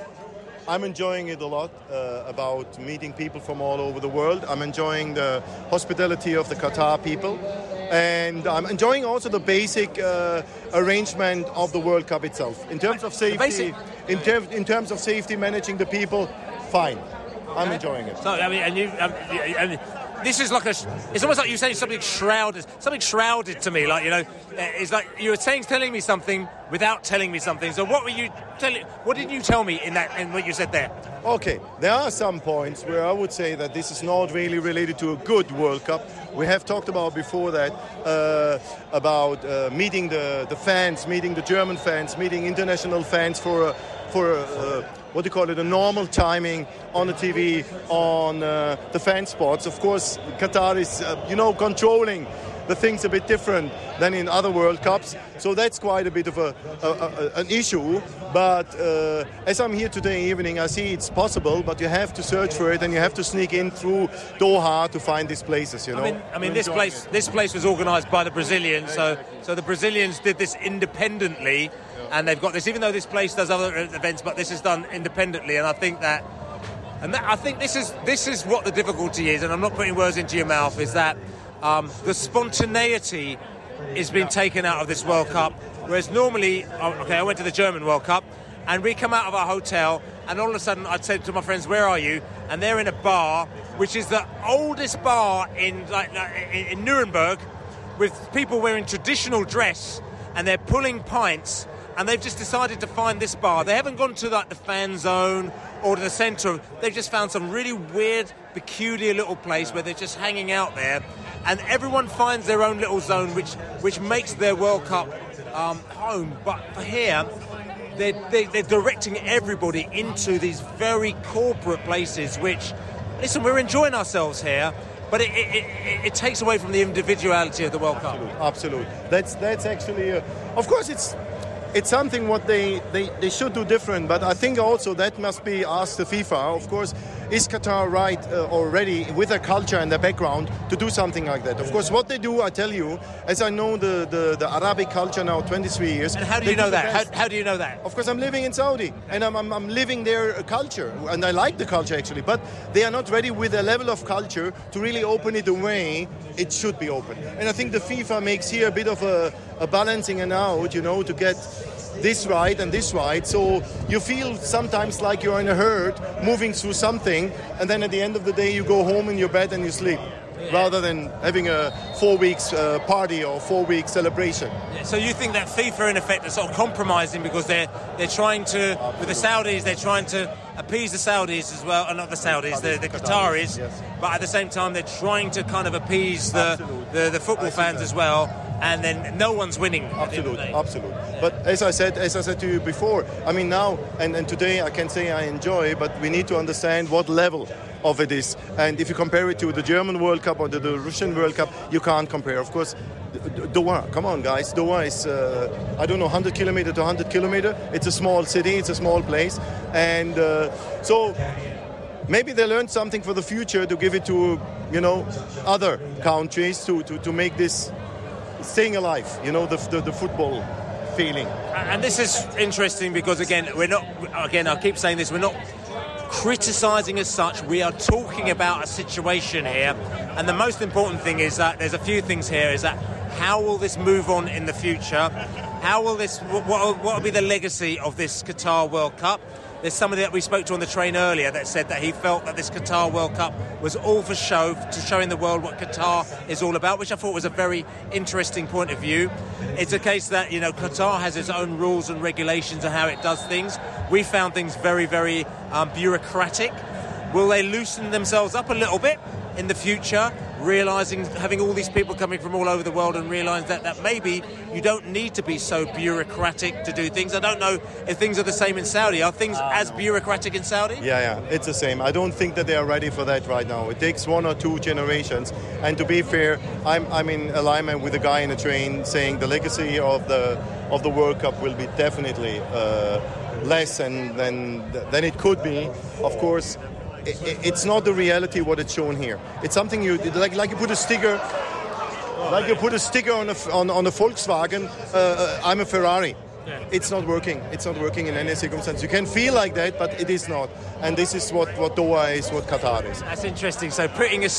I'm enjoying it a lot uh, about meeting people from all over the world. I'm enjoying the hospitality of the Qatar people. And I'm enjoying also the basic uh, arrangement of the World Cup itself. In terms of safety, in, ter- in terms of safety, managing the people, fine. I'm enjoying it.
So I mean, and you, um, and this is like a. It's almost like you're saying something shrouded, something shrouded to me. Like you know, uh, it's like you were saying, telling me something without telling me something. So what were you telling? What did you tell me in that? In what you said there?
Okay, there are some points where I would say that this is not really related to a good World Cup. We have talked about before that uh, about uh, meeting the, the fans, meeting the German fans, meeting international fans for a, for a, uh, what do you call it, a normal timing on the TV on uh, the fan spots. Of course, Qatar is, uh, you know, controlling the things a bit different than in other World Cups. So that's quite a bit of a, a, a- an issue. But uh, as I'm here today evening, I see it's possible, but you have to search for it and you have to sneak in through Doha to find these places. You know.
I mean, I mean, this place,
it.
this place was organised by the Brazilians. So, so the Brazilians did this independently, and they've got this. Even though this place does other events, but this is done independently, and I think that, and that, I think this is this is what the difficulty is. And I'm not putting words into your mouth. Is that um, the spontaneity is being taken out of this World Cup, whereas normally, oh, okay, I went to the German World Cup. And we come out of our hotel, and all of a sudden, I'd say to my friends, "Where are you?" And they're in a bar, which is the oldest bar in like in, in Nuremberg, with people wearing traditional dress, and they're pulling pints, and they've just decided to find this bar. They haven't gone to like the fan zone or to the centre. They've just found some really weird, peculiar little place where they're just hanging out there, and everyone finds their own little zone, which which makes their World Cup um, home. But for here. They're, they, they're directing everybody into these very corporate places, which, listen, we're enjoying ourselves here, but it, it, it, it takes away from the individuality of the World Cup.
Absolutely. That's that's actually, uh, of course, it's it's something what they, they, they should do different. But I think also that must be asked the FIFA. Of course, is Qatar right uh, already with their culture and their background to do something like that? Of course, what they do, I tell you, as I know the, the, the Arabic culture now 23 years.
And how do you know
the
that? How, how do you know that?
Of course, I'm living in Saudi and I'm, I'm, I'm living their culture and I like the culture actually, but they are not ready with a level of culture to really open it the way it should be open. And I think the FIFA makes here a bit of a, a balancing and out, you know, to get this right and this right. So you feel sometimes like you're in a herd moving through something, and then at the end of the day, you go home in your bed and you sleep. Rather than having a four weeks uh, party or four week celebration.
So you think that FIFA, in effect, are sort of compromising because they're they're trying to with the Saudis, they're trying to appease the Saudis as well, and not the Saudis, the, the Qataris, but at the same time they're trying to kind of appease the the, the football fans as well, and then no one's winning.
Absolutely, absolutely. But as I said, as I said to you before, I mean now and, and today I can say I enjoy, but we need to understand what level of it is. And if you compare it to the German World Cup or the, the Russian World Cup, you can't compare. Of course, Doha, come on guys, Doha is uh, I don't know 100 kilometer to 100 kilometer. It's a small city, it's a small place, and uh, so maybe they learned something for the future to give it to you know other countries to, to, to make this staying alive. You know the, the, the football feeling.
And this is interesting because again, we're not. Again, I keep saying this. We're not criticising as such. We are talking about a situation here, and the most important thing is that there's a few things here. Is that how will this move on in the future? How will this? What, what will be the legacy of this Qatar World Cup? There's somebody that we spoke to on the train earlier that said that he felt that this Qatar World Cup was all for show, to showing the world what Qatar is all about, which I thought was a very interesting point of view. It's a case that, you know, Qatar has its own rules and regulations and how it does things. We found things very, very um, bureaucratic. Will they loosen themselves up a little bit in the future, realizing, having all these people coming from all over the world and realize that, that maybe you don't need to be so bureaucratic to do things? I don't know if things are the same in Saudi. Are things as bureaucratic in Saudi?
Yeah, yeah, it's the same. I don't think that they are ready for that right now. It takes one or two generations. And to be fair, I'm, I'm in alignment with the guy in the train saying the legacy of the of the World Cup will be definitely uh, less than, than than it could be. Of course, i- i- it's not the reality what it's shown here. It's something you like like you put a sticker. Like you put a sticker on a, on, on a Volkswagen, uh, uh, I'm a Ferrari. It's not working. It's not working in any circumstance. You can feel like that, but it is not. And this is what, what Doha is, what Qatar is.
That's interesting. So putting a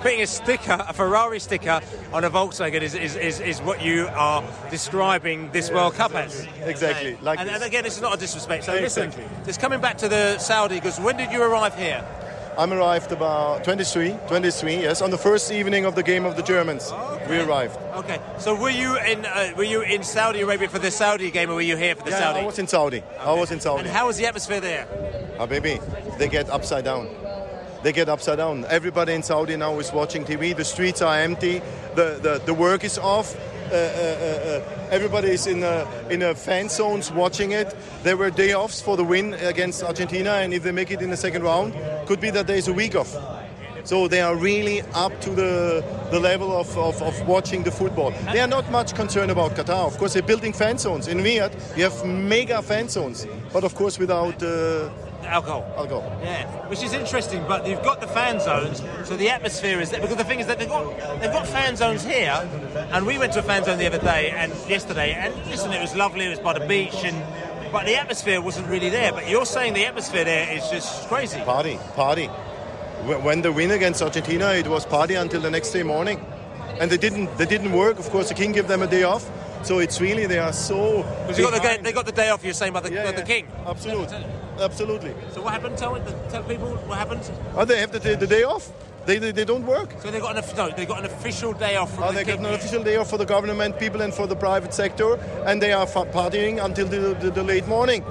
putting a sticker, a Ferrari sticker, on a Volkswagen is, is, is, is what you are describing this World Cup as.
Exactly. Like
and,
this.
and again, this is not a disrespect. So
Exactly.
listen, just coming back to the Saudi, because when did you arrive here?
I'm arrived about 23, 23, yes, on the first evening of the game of the Germans. We arrived.
Okay. So were you in uh, were you in Saudi Arabia for the Saudi game, or were you here for the
Yeah,
Saudi?
I was in Saudi. I was in Saudi.
And how was the atmosphere there?
Ah, baby, they get upside down. They get upside down. Everybody in Saudi now is watching TV. The streets are empty. The, the, the work is off. Uh, uh, uh, everybody is in a, in a fan zones watching it. There were day offs for the win against Argentina, and if they make it in the second round, could be that there's a week off. So they are really up to the, the level of, of, of watching the football. They are not much concerned about Qatar. Of course, they're building fan zones. In Riyadh, you have mega fan zones, but of course without uh,
alcohol.
Alcohol.
Yeah, which is interesting. But you've got the fan zones, so the atmosphere is there. Because the thing is that they've got they've got fan zones here, and we went to a fan zone the other day and yesterday, and listen, it was lovely. It was by the beach, and but the atmosphere wasn't really there. But you're saying the atmosphere there is just crazy.
Party, party. Wh- When they win against Argentina, it was party until the next day morning, and they didn't. They didn't work. Of course, the king gave them a day off. So it's really they are so.
Because got the they got the day off. You're saying about the,
Yeah,
the
yeah.
king.
Absolutely, absolutely.
So what happened? Tell, tell people what happened.
Oh, they have the, the, the day off. They, they, they don't work.
So they got an no, they got an official day off from
Oh,
the
they
king.
got an official day off for the government people and for the private sector, and they are partying until the, the, the late morning.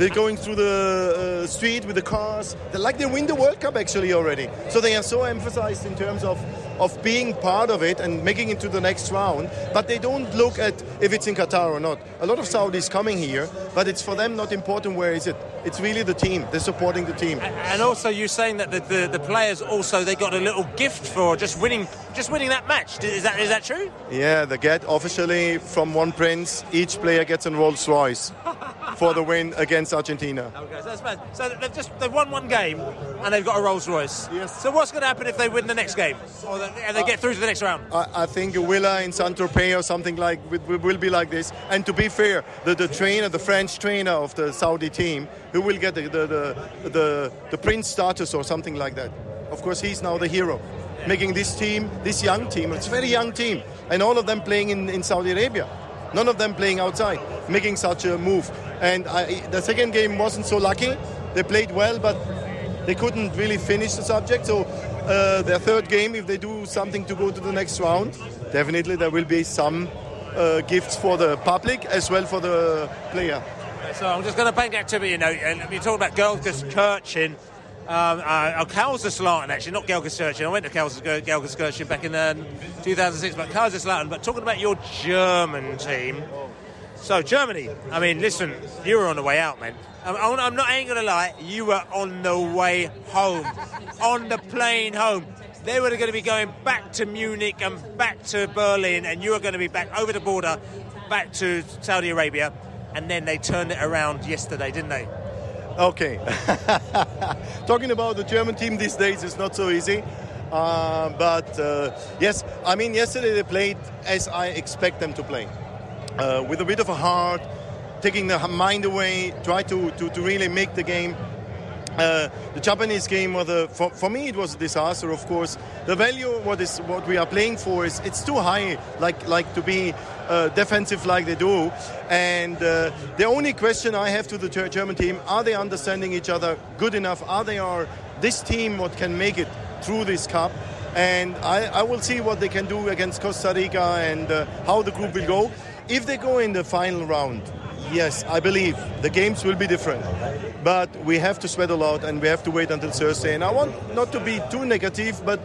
They're going through the uh, street with the cars. They're like they win the World Cup actually already. So they are so emphasized in terms of, of being part of it and making it to the next round. But they don't look at if it's in Qatar or not. A lot of Saudis coming here, but it's for them not important where is it. It's really the team. They're supporting the team.
And also, you're saying that the, the, the players also they got a little gift for just winning just winning that match. Is that is that true?
Yeah, they get officially from one prince. Each player gets a Rolls Royce <laughs> for the win against Argentina.
Okay, so that's bad. So they've just they've won one game and they've got a Rolls Royce. Yes. So what's going to happen if they win the next game or they, and they get through to the next round?
I, I think a villa in Saint Tropez or something like will be like this. And to be fair, the, the trainer, the French trainer of the Saudi team, who will get the the, the, the, the prince status or something like that. Of course, he's now the hero, making this team, this young team, it's a very young team, and all of them playing in, in Saudi Arabia. None of them playing outside, making such a move. And I, the second game wasn't so lucky. They played well, but they couldn't really finish the subject. So uh, their third game, if they do something to go to the next round, definitely there will be some uh, gifts for the public as well for the player.
So I'm just going to bank activity note, and we're talking about Gelsenkirchen. Um, uh, oh, Kaiserslautern, actually, not Gelsenkirchen. I went to Kaiser- Gelsenkirchen back in uh, 2006, but Kaiserslautern. But talking about your German team. So, Germany, I mean, listen, you were on the way out, man. I'm, I'm not, ain't to lie, you were on the way home. on the plane home. They were going to be going back to Munich and back to Berlin, and you were going to be back over the border, back to Saudi Arabia. And then they turned it around yesterday, didn't they?
Okay. <laughs> Talking about the German team these days is not so easy. Uh, but uh, yes, I mean, yesterday they played as I expect them to play. Uh, with a bit of a heart, taking the mind away, try to, to, to really make the game Uh, the Japanese game was a, for, for me it was a disaster. Of course, the value what is what we are playing for is it's too high, like like to be uh, defensive like they do. And uh, the only question I have to the Ger- German team: Are they understanding each other good enough? Are they are this team what can make it through this cup? And I, I will see what they can do against Costa Rica and uh, how the group will go. If they go in the final round, yes, I believe the games will be different. But we have to sweat a lot and we have to wait until Thursday. And I want not to be too negative, but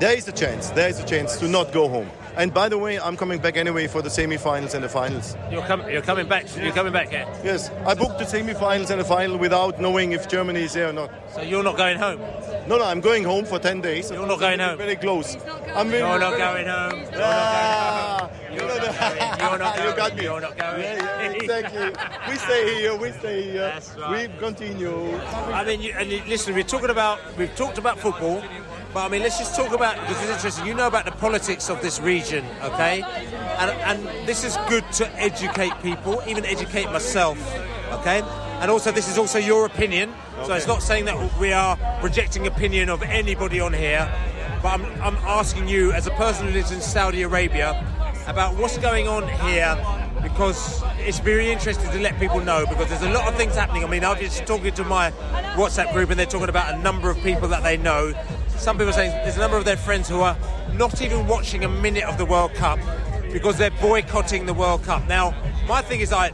there is a chance. There is a chance to not go home. And by the way, I'm coming back anyway for the semi-finals and the finals.
You're, com- you're coming back. You're coming back here.
Yes, I booked the semi-finals and the final without knowing if Germany is there or not.
So you're not going home.
No, no, I'm going home for 10 days.
You're not going home.
Very close. I'm very,
You're not going home. You're
Ah,
not going home. You're not <laughs>
you
going.
got me.
You're not going.
Yeah, yeah, exactly. we stay here. We stay here. We continue.
I mean, you, and you, listen, we're talking about we've talked about football, but I mean, let's just talk about because it's interesting. You know about the politics of this region, okay? And and this is good to educate people, even educate myself, okay? And also, this is also your opinion, so it's not saying that we are rejecting opinion of anybody on here. But I'm, I'm asking you, as a person who lives in Saudi Arabia, about what's going on here because it's very interesting to let people know because there's a lot of things happening. I mean, I've just talking to my WhatsApp group and they're talking about a number of people that they know. Some people are saying there's a number of their friends who are not even watching a minute of the World Cup because they're boycotting the World Cup. Now, my thing is, I,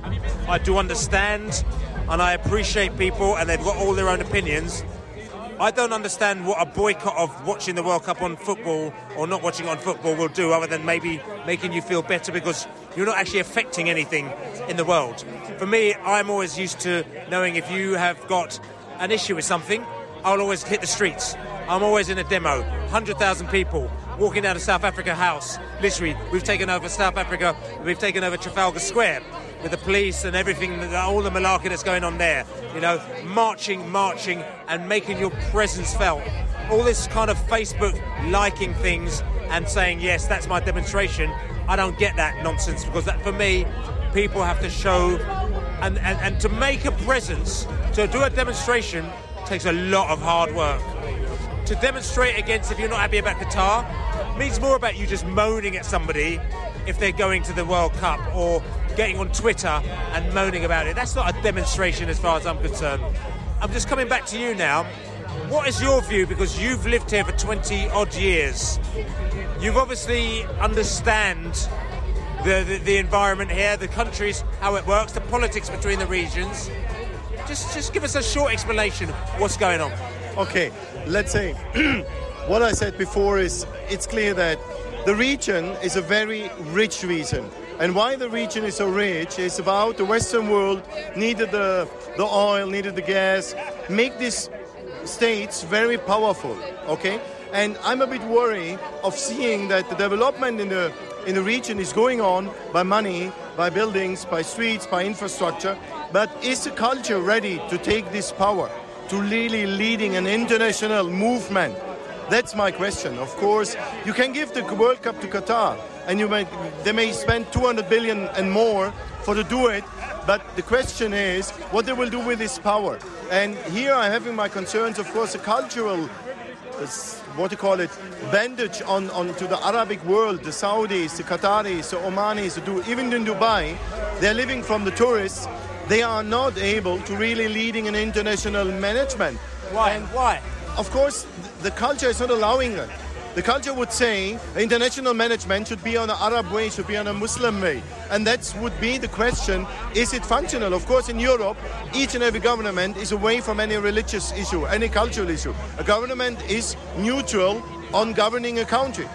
I do understand and I appreciate people and they've got all their own opinions. I don't understand what a boycott of watching the World Cup on football or not watching on football will do, other than maybe making you feel better because you're not actually affecting anything in the world. For me, I'm always used to knowing if you have got an issue with something, I'll always hit the streets. I'm always in a demo, 100,000 people walking down to South Africa House. Literally, we've taken over South Africa, we've taken over Trafalgar Square with the police and everything, all the malarkey that's going on there. You know, marching, marching, and making your presence felt. All this kind of Facebook liking things and saying, yes, that's my demonstration. I don't get that nonsense because that, for me, people have to show and, and, and to make a presence, to do a demonstration takes a lot of hard work. To demonstrate against, if you're not happy about Qatar, means more about you just moaning at somebody if they're going to the World Cup or getting on Twitter and moaning about it. That's not a demonstration as far as I'm concerned. I'm just coming back to you now. What is your view? Because you've lived here for 20 odd years. You've obviously understand the, the, the environment here, the countries, how it works, the politics between the regions. Just, just give us a short explanation what's going on.
Okay, let's say <clears throat> what I said before is it's clear that the region is a very rich region. And why the region is so rich is about the Western world needed the, the oil, needed the gas, make these states very powerful, okay? And I'm a bit worried of seeing that the development in the in the region is going on by money, by buildings, by streets, by infrastructure. But is the culture ready to take this power, to really leading an international movement? That's my question. Of course, you can give the World Cup to Qatar, and you may they may spend 200 billion and more for to do it. But the question is what they will do with this power. And here I'm having my concerns. Of course, the cultural what you call it, bandage on, on to the Arabic world, the Saudis, the Qataris, the Omanis, the even in Dubai, they're living from the tourists. They are not able to really leading an international management.
Why?
And
Why?
Of course, the culture is not allowing it. The culture would say international management should be on an Arab way, should be on a Muslim way. And that would be the question, is it functional? Of course, in Europe, each and every government is away from any religious issue, any cultural issue. A government is neutral on governing a country.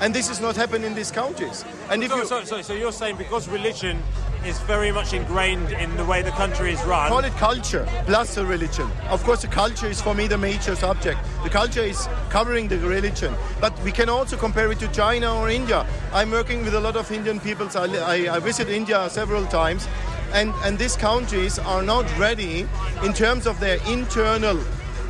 And this is not happening in these countries. And if
so,
you
so, so, so you're saying because religion is very much ingrained in the way the country is run.
Call it culture plus the religion. Of course, the culture is for me the major subject. The culture is covering the religion. But we can also compare it to China or India. I'm working with a lot of Indian peoples. I, I, I visit India several times. And, and these countries are not ready in terms of their internal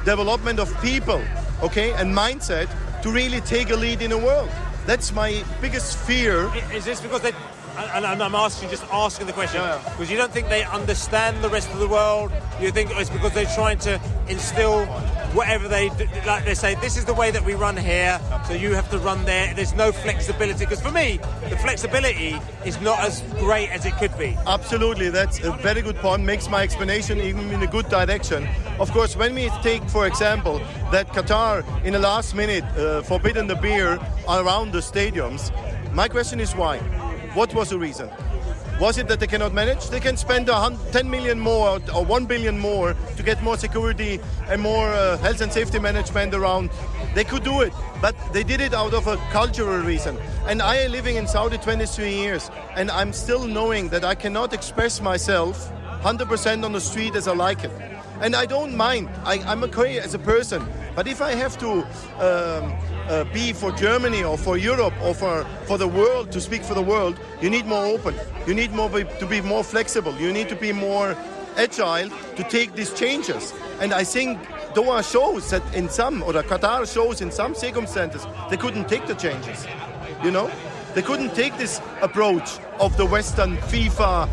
development of people, okay, and mindset to really take a lead in the world. That's my biggest fear.
Is this because they? And, and I'm asking, just asking the question, because you don't think they understand the rest of the world. You think it's because they're trying to instill whatever they do, like. They say this is the way that we run here, so you have to run there. There's no flexibility because for me, the flexibility is not as great as it could be.
Absolutely, that's a very good point. Makes my explanation even in a good direction. Of course, when we take, for example, that Qatar in the last minute uh, forbidden the beer around the stadiums, my question is why? What was the reason? Was it that they cannot manage? They can spend a 10 million more or 1 billion more to get more security and more uh, health and safety management around. They could do it, but they did it out of a cultural reason. And I am living in Saudi 23 years, and I'm still knowing that I cannot express myself 100% on the street as I like it. And I don't mind. I, I'm okay as a person. But if I have to um, uh, be for Germany or for Europe or for, for the world, to speak for the world, you need more open. You need more be, to be more flexible. You need to be more agile to take these changes. And I think Doha shows that in some, or Qatar shows in some circumstances, they couldn't take the changes. You know? They couldn't take this approach of the Western FIFA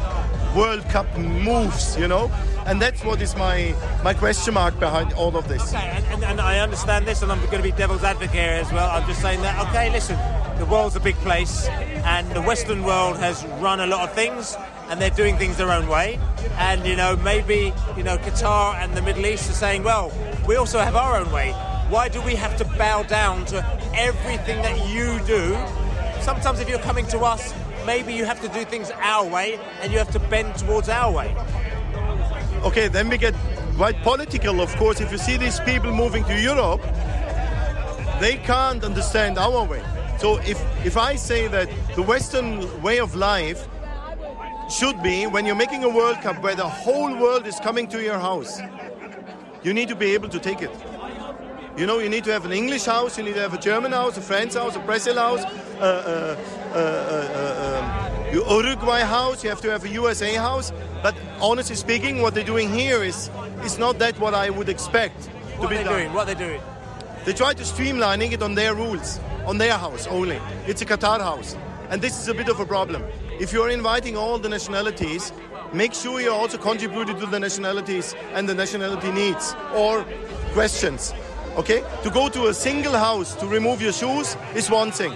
World Cup moves, you know? And that's what is my, my question mark behind all of this.
Okay, and, and, and I understand this, and I'm going to be devil's advocate here as well. I'm just saying that, okay, listen, the world's a big place, and the Western world has run a lot of things, and they're doing things their own way. And, you know, maybe, you know, Qatar and the Middle East are saying, well, we also have our own way. Why do we have to bow down to everything that you do? Sometimes if you're coming to us, maybe you have to do things our way, and you have to bend towards our way.
Okay, then we get quite political, of course. If you see these people moving to Europe, they can't understand our way. So if, if I say that the Western way of life should be when you're making a World Cup where the whole world is coming to your house, you need to be able to take it. You know, you need to have an English house, you need to have a German house, a French house, a Brazil house, uh, uh, uh, Uruguay house, you have to have a USA house. But honestly speaking, what they're doing here is, is not that what I would expect to
What
be
are
done.
doing? What they doing?
They try to streamlining it on their rules, on their house only. It's a Qatar house. And this is a bit of a problem. If you're inviting all the nationalities, make sure you're also contributing to the nationalities and the nationality needs or questions. Okay? To go to a single house to remove your shoes is one thing.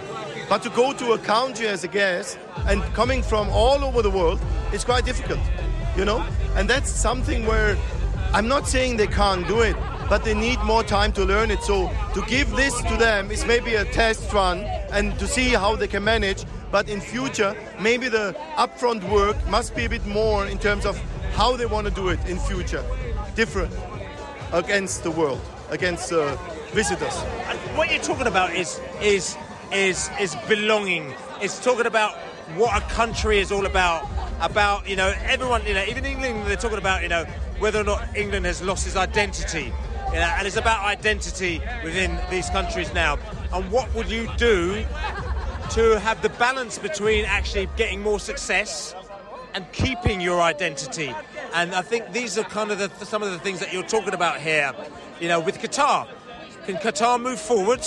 But to go to a country as a guest and coming from all over the world is quite difficult. You know? And that's something where I'm not saying they can't do it, but they need more time to learn it. So to give this to them is maybe a test run and to see how they can manage. But in future, maybe the upfront work must be a bit more in terms of how they want to do it in future, different against the world, against uh, visitors.
What you're talking about is is is is belonging. It's talking about what a country is all about. About you know everyone you know even England they're talking about you know whether or not England has lost its identity. You know, and it's about identity within these countries now. And what would you do to have the balance between actually getting more success and keeping your identity. And I think these are kind of the, some of the things that you're talking about here. You know, with Qatar, can Qatar move forward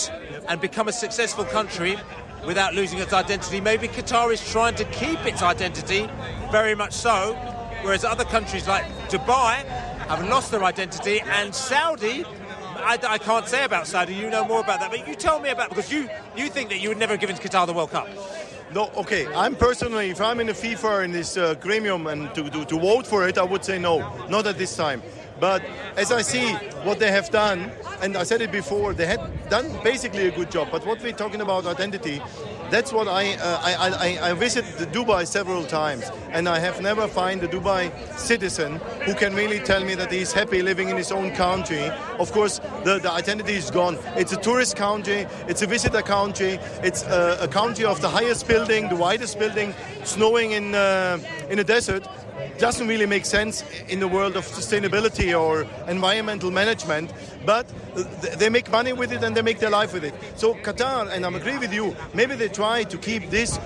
and become a successful country without losing its identity? Maybe Qatar is trying to keep its identity, very much so, whereas other countries like Dubai have lost their identity, and Saudi. I, I can't say about Saudi. You know more about that, but you tell me about because you you think that you would never have given Qatar the World Cup.
No, okay. I'm personally, if I'm in the FIFA in this uh, gremium and to, to, to vote for it, I would say no, not at this time. But as I see what they have done, and I said it before, they had done basically a good job. But what we're talking about identity, that's what I uh, I, I, I visited Dubai several times, and I have never find a Dubai citizen who can really tell me that he's happy living in his own country. Of course, the, the identity is gone. It's a tourist country, it's a visitor country, it's a, a country of the highest building, the widest building, snowing in uh, in a desert doesn't really make sense in the world of sustainability or environmental management, but they make money with it and they make their life with it. So Qatar, and I'm agree with you, maybe they try to keep this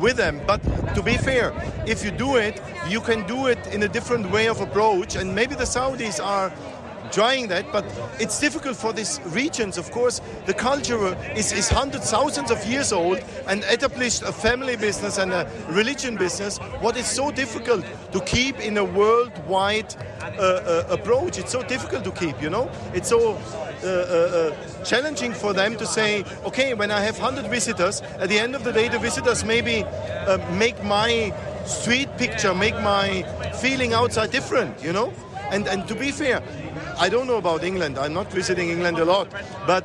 with them, but to be fair, if you do it, you can do it in a different way of approach, and maybe the Saudis are trying that, but it's difficult for these regions. Of course, the culture is, is hundreds, thousands of years old and established a family business and a religion business. What is so difficult to keep in a worldwide uh, uh, approach? It's so difficult to keep, you know? It's so uh, uh, uh, challenging for them to say, okay, when I have 100 visitors, at the end of the day, the visitors maybe uh, make my street picture, make my feeling outside different, you know? And, and to be fair, I don't know about England. I'm not visiting England a lot. But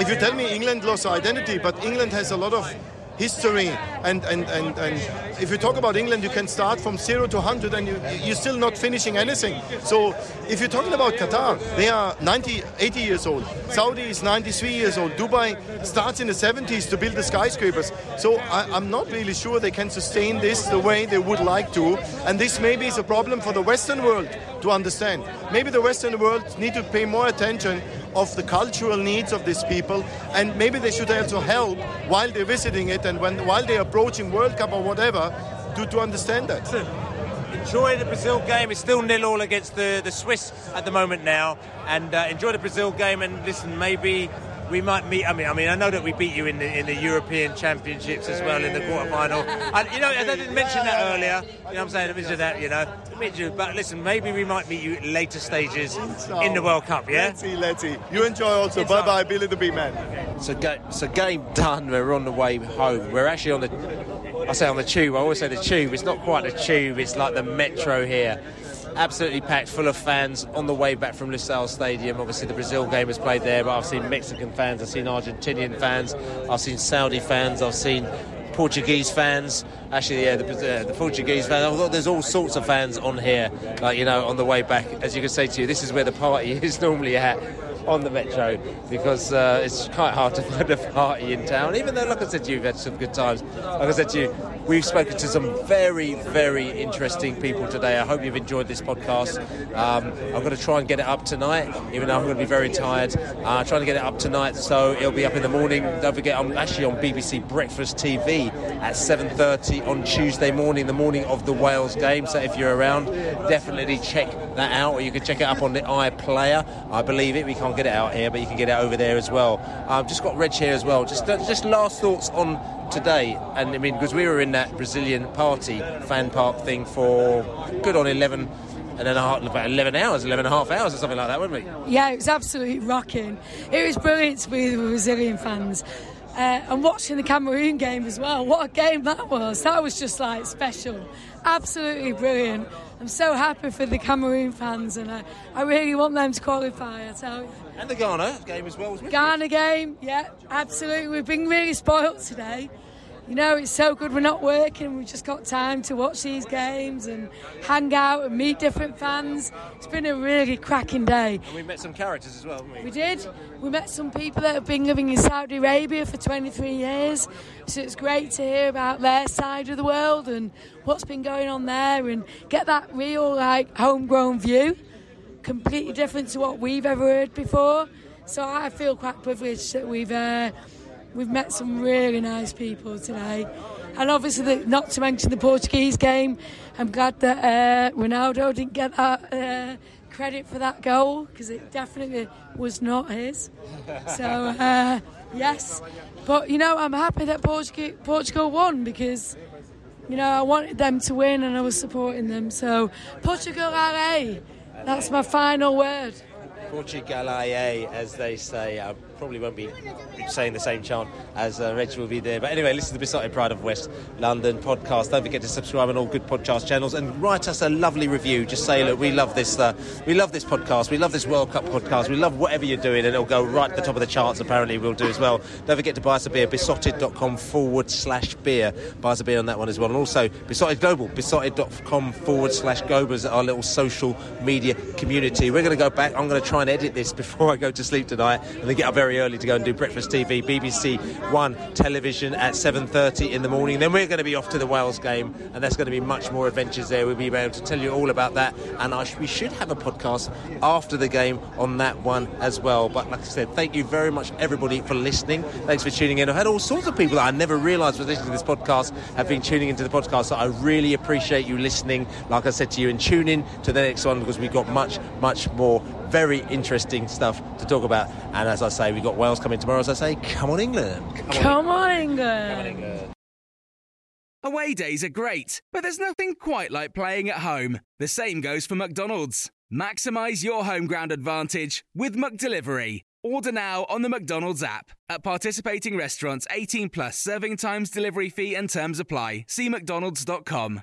if you tell me England lost identity, but England has a lot of history and, and, and, and if you talk about England you can start from 0 to 100 and you, you're still not finishing anything. So if you're talking about Qatar they are 90 80 years old. Saudi is 93 years old. Dubai starts in the 70s to build the skyscrapers. So I, I'm not really sure they can sustain this the way they would like to. And this maybe is a problem for the Western world to understand maybe the Western world need to pay more attention of the cultural needs of these people and maybe they should also help while they're visiting it and when while they're approaching World Cup or whatever to, to understand that.
Enjoy the Brazil game. It's still nil all against the, the Swiss at the moment now. And uh, enjoy the Brazil game. And listen, maybe we might meet. I mean, I mean, I know that we beat you in the in the European Championships as well in the quarterfinal. And you know, I didn't mention that earlier. You know, what I'm saying I mentioned that. You know, meet you. But listen, maybe we might meet you at later stages in the World Cup. Yeah.
Let's see, let's see. You enjoy also. Bye bye, Billy the Big Man.
So, ga- so game done. We're on the way home. We're actually on the. I say on the tube. I always say the tube. It's not quite the tube. It's like the metro here. Absolutely packed, full of fans on the way back from Lusail Stadium. Obviously, the Brazil game was played there, but I've seen Mexican fans, I've seen Argentinian fans, I've seen Saudi fans, I've seen Portuguese fans. Actually, yeah, the, uh, the Portuguese fans. There's all sorts of fans on here, like you know, on the way back. As you can say to you, this is where the party <laughs> is normally at on the metro because uh, it's quite hard to <laughs> find a party in town. Even though, like I said to you, you've had some good times. Like I said to you, we've spoken to some very, very interesting people today. I hope you've enjoyed this podcast. Um, I'm going to try and get it up tonight, even though I'm going to be very tired. Uh, trying to get it up tonight, so it'll be up in the morning. Don't forget, I'm actually on BBC Breakfast TV at 7:30 on Tuesday morning, the morning of the Wales game. So if you're around, definitely check that out, or you can check it up on the iPlayer. I believe it. We can't get it out here, but you can get it over there as well. I've just got Reg here as well. Just just last thoughts on today, and I mean because we were in that Brazilian party fan park thing for good on 11 and then about 11 hours, 11 and a half hours or something like that, weren't we?
Yeah, it was absolutely rocking. It was brilliant to be with Brazilian fans. Uh, and watching the Cameroon game as well. What a game that was! That was just like special, absolutely brilliant. I'm so happy for the Cameroon fans, and I, I really want them to qualify. I tell you.
And the Ghana game as well
Ghana game, yeah, absolutely. We've been really spoilt today. You know, it's so good we're not working. We've just got time to watch these games and hang out and meet different fans. It's been a really cracking day.
And we met some characters as well, haven't we?
We did. We met some people that have been living in Saudi Arabia for 23 years. So it's great to hear about their side of the world and what's been going on there and get that real, like, homegrown view. Completely different to what we've ever heard before. So I feel quite privileged that we've. Uh, We've met some really nice people today. And obviously, the, not to mention the Portuguese game, I'm glad that uh, Ronaldo didn't get that uh, credit for that goal because it definitely was not his. So, uh, yes. But, you know, I'm happy that Portugal, Portugal won because, you know, I wanted them to win and I was supporting them. So, Portugal are That's my final word.
Portugalae, as they say. I probably won't be saying the same chant as uh, will be there. But anyway, listen to the Beesotted Pride of West London podcast. Don't forget to subscribe on all good podcast channels and write us a lovely review. Just say, look, we love this. Uh, we love this podcast. We love this World Cup podcast. We love whatever you're doing, and it'll go right at the top of the charts. Apparently, we'll do as well. Don't forget to buy us a beer. Beesotted.com forward slash beer. Buy us a beer on that one as well. And also Beesotted Global. Beesotted.com forward slash global our little social media community. We're going to go back. I'm going to try and edit this <laughs> before I go to sleep tonight, and then get up very early to go and do breakfast TV, BBC One television at 7:30 in the morning. Then we're going to be off to the Wales game, and there's going to be much more adventures there. We'll be able to tell you all about that, and sh- we should have a podcast after the game on that one as well. But like I said, thank you very much everybody for listening. Thanks for tuning in. I've had all sorts of people that I never realised were listening to this podcast have been tuning into the podcast. So I really appreciate you listening. Like I said to you, and tune in to the next one because we've got much, much more very interesting stuff to talk about. And as I say, we've got Wales coming tomorrow. As I say, come on, England.
Come on, England.
Away days are great, but there's nothing quite like playing at home. The same goes for McDonald's. Maximise your home ground advantage with McDelivery. Order now on the McDonald's app. At participating restaurants, 18 plus serving times, delivery fee, and terms apply. See McDonald's.com.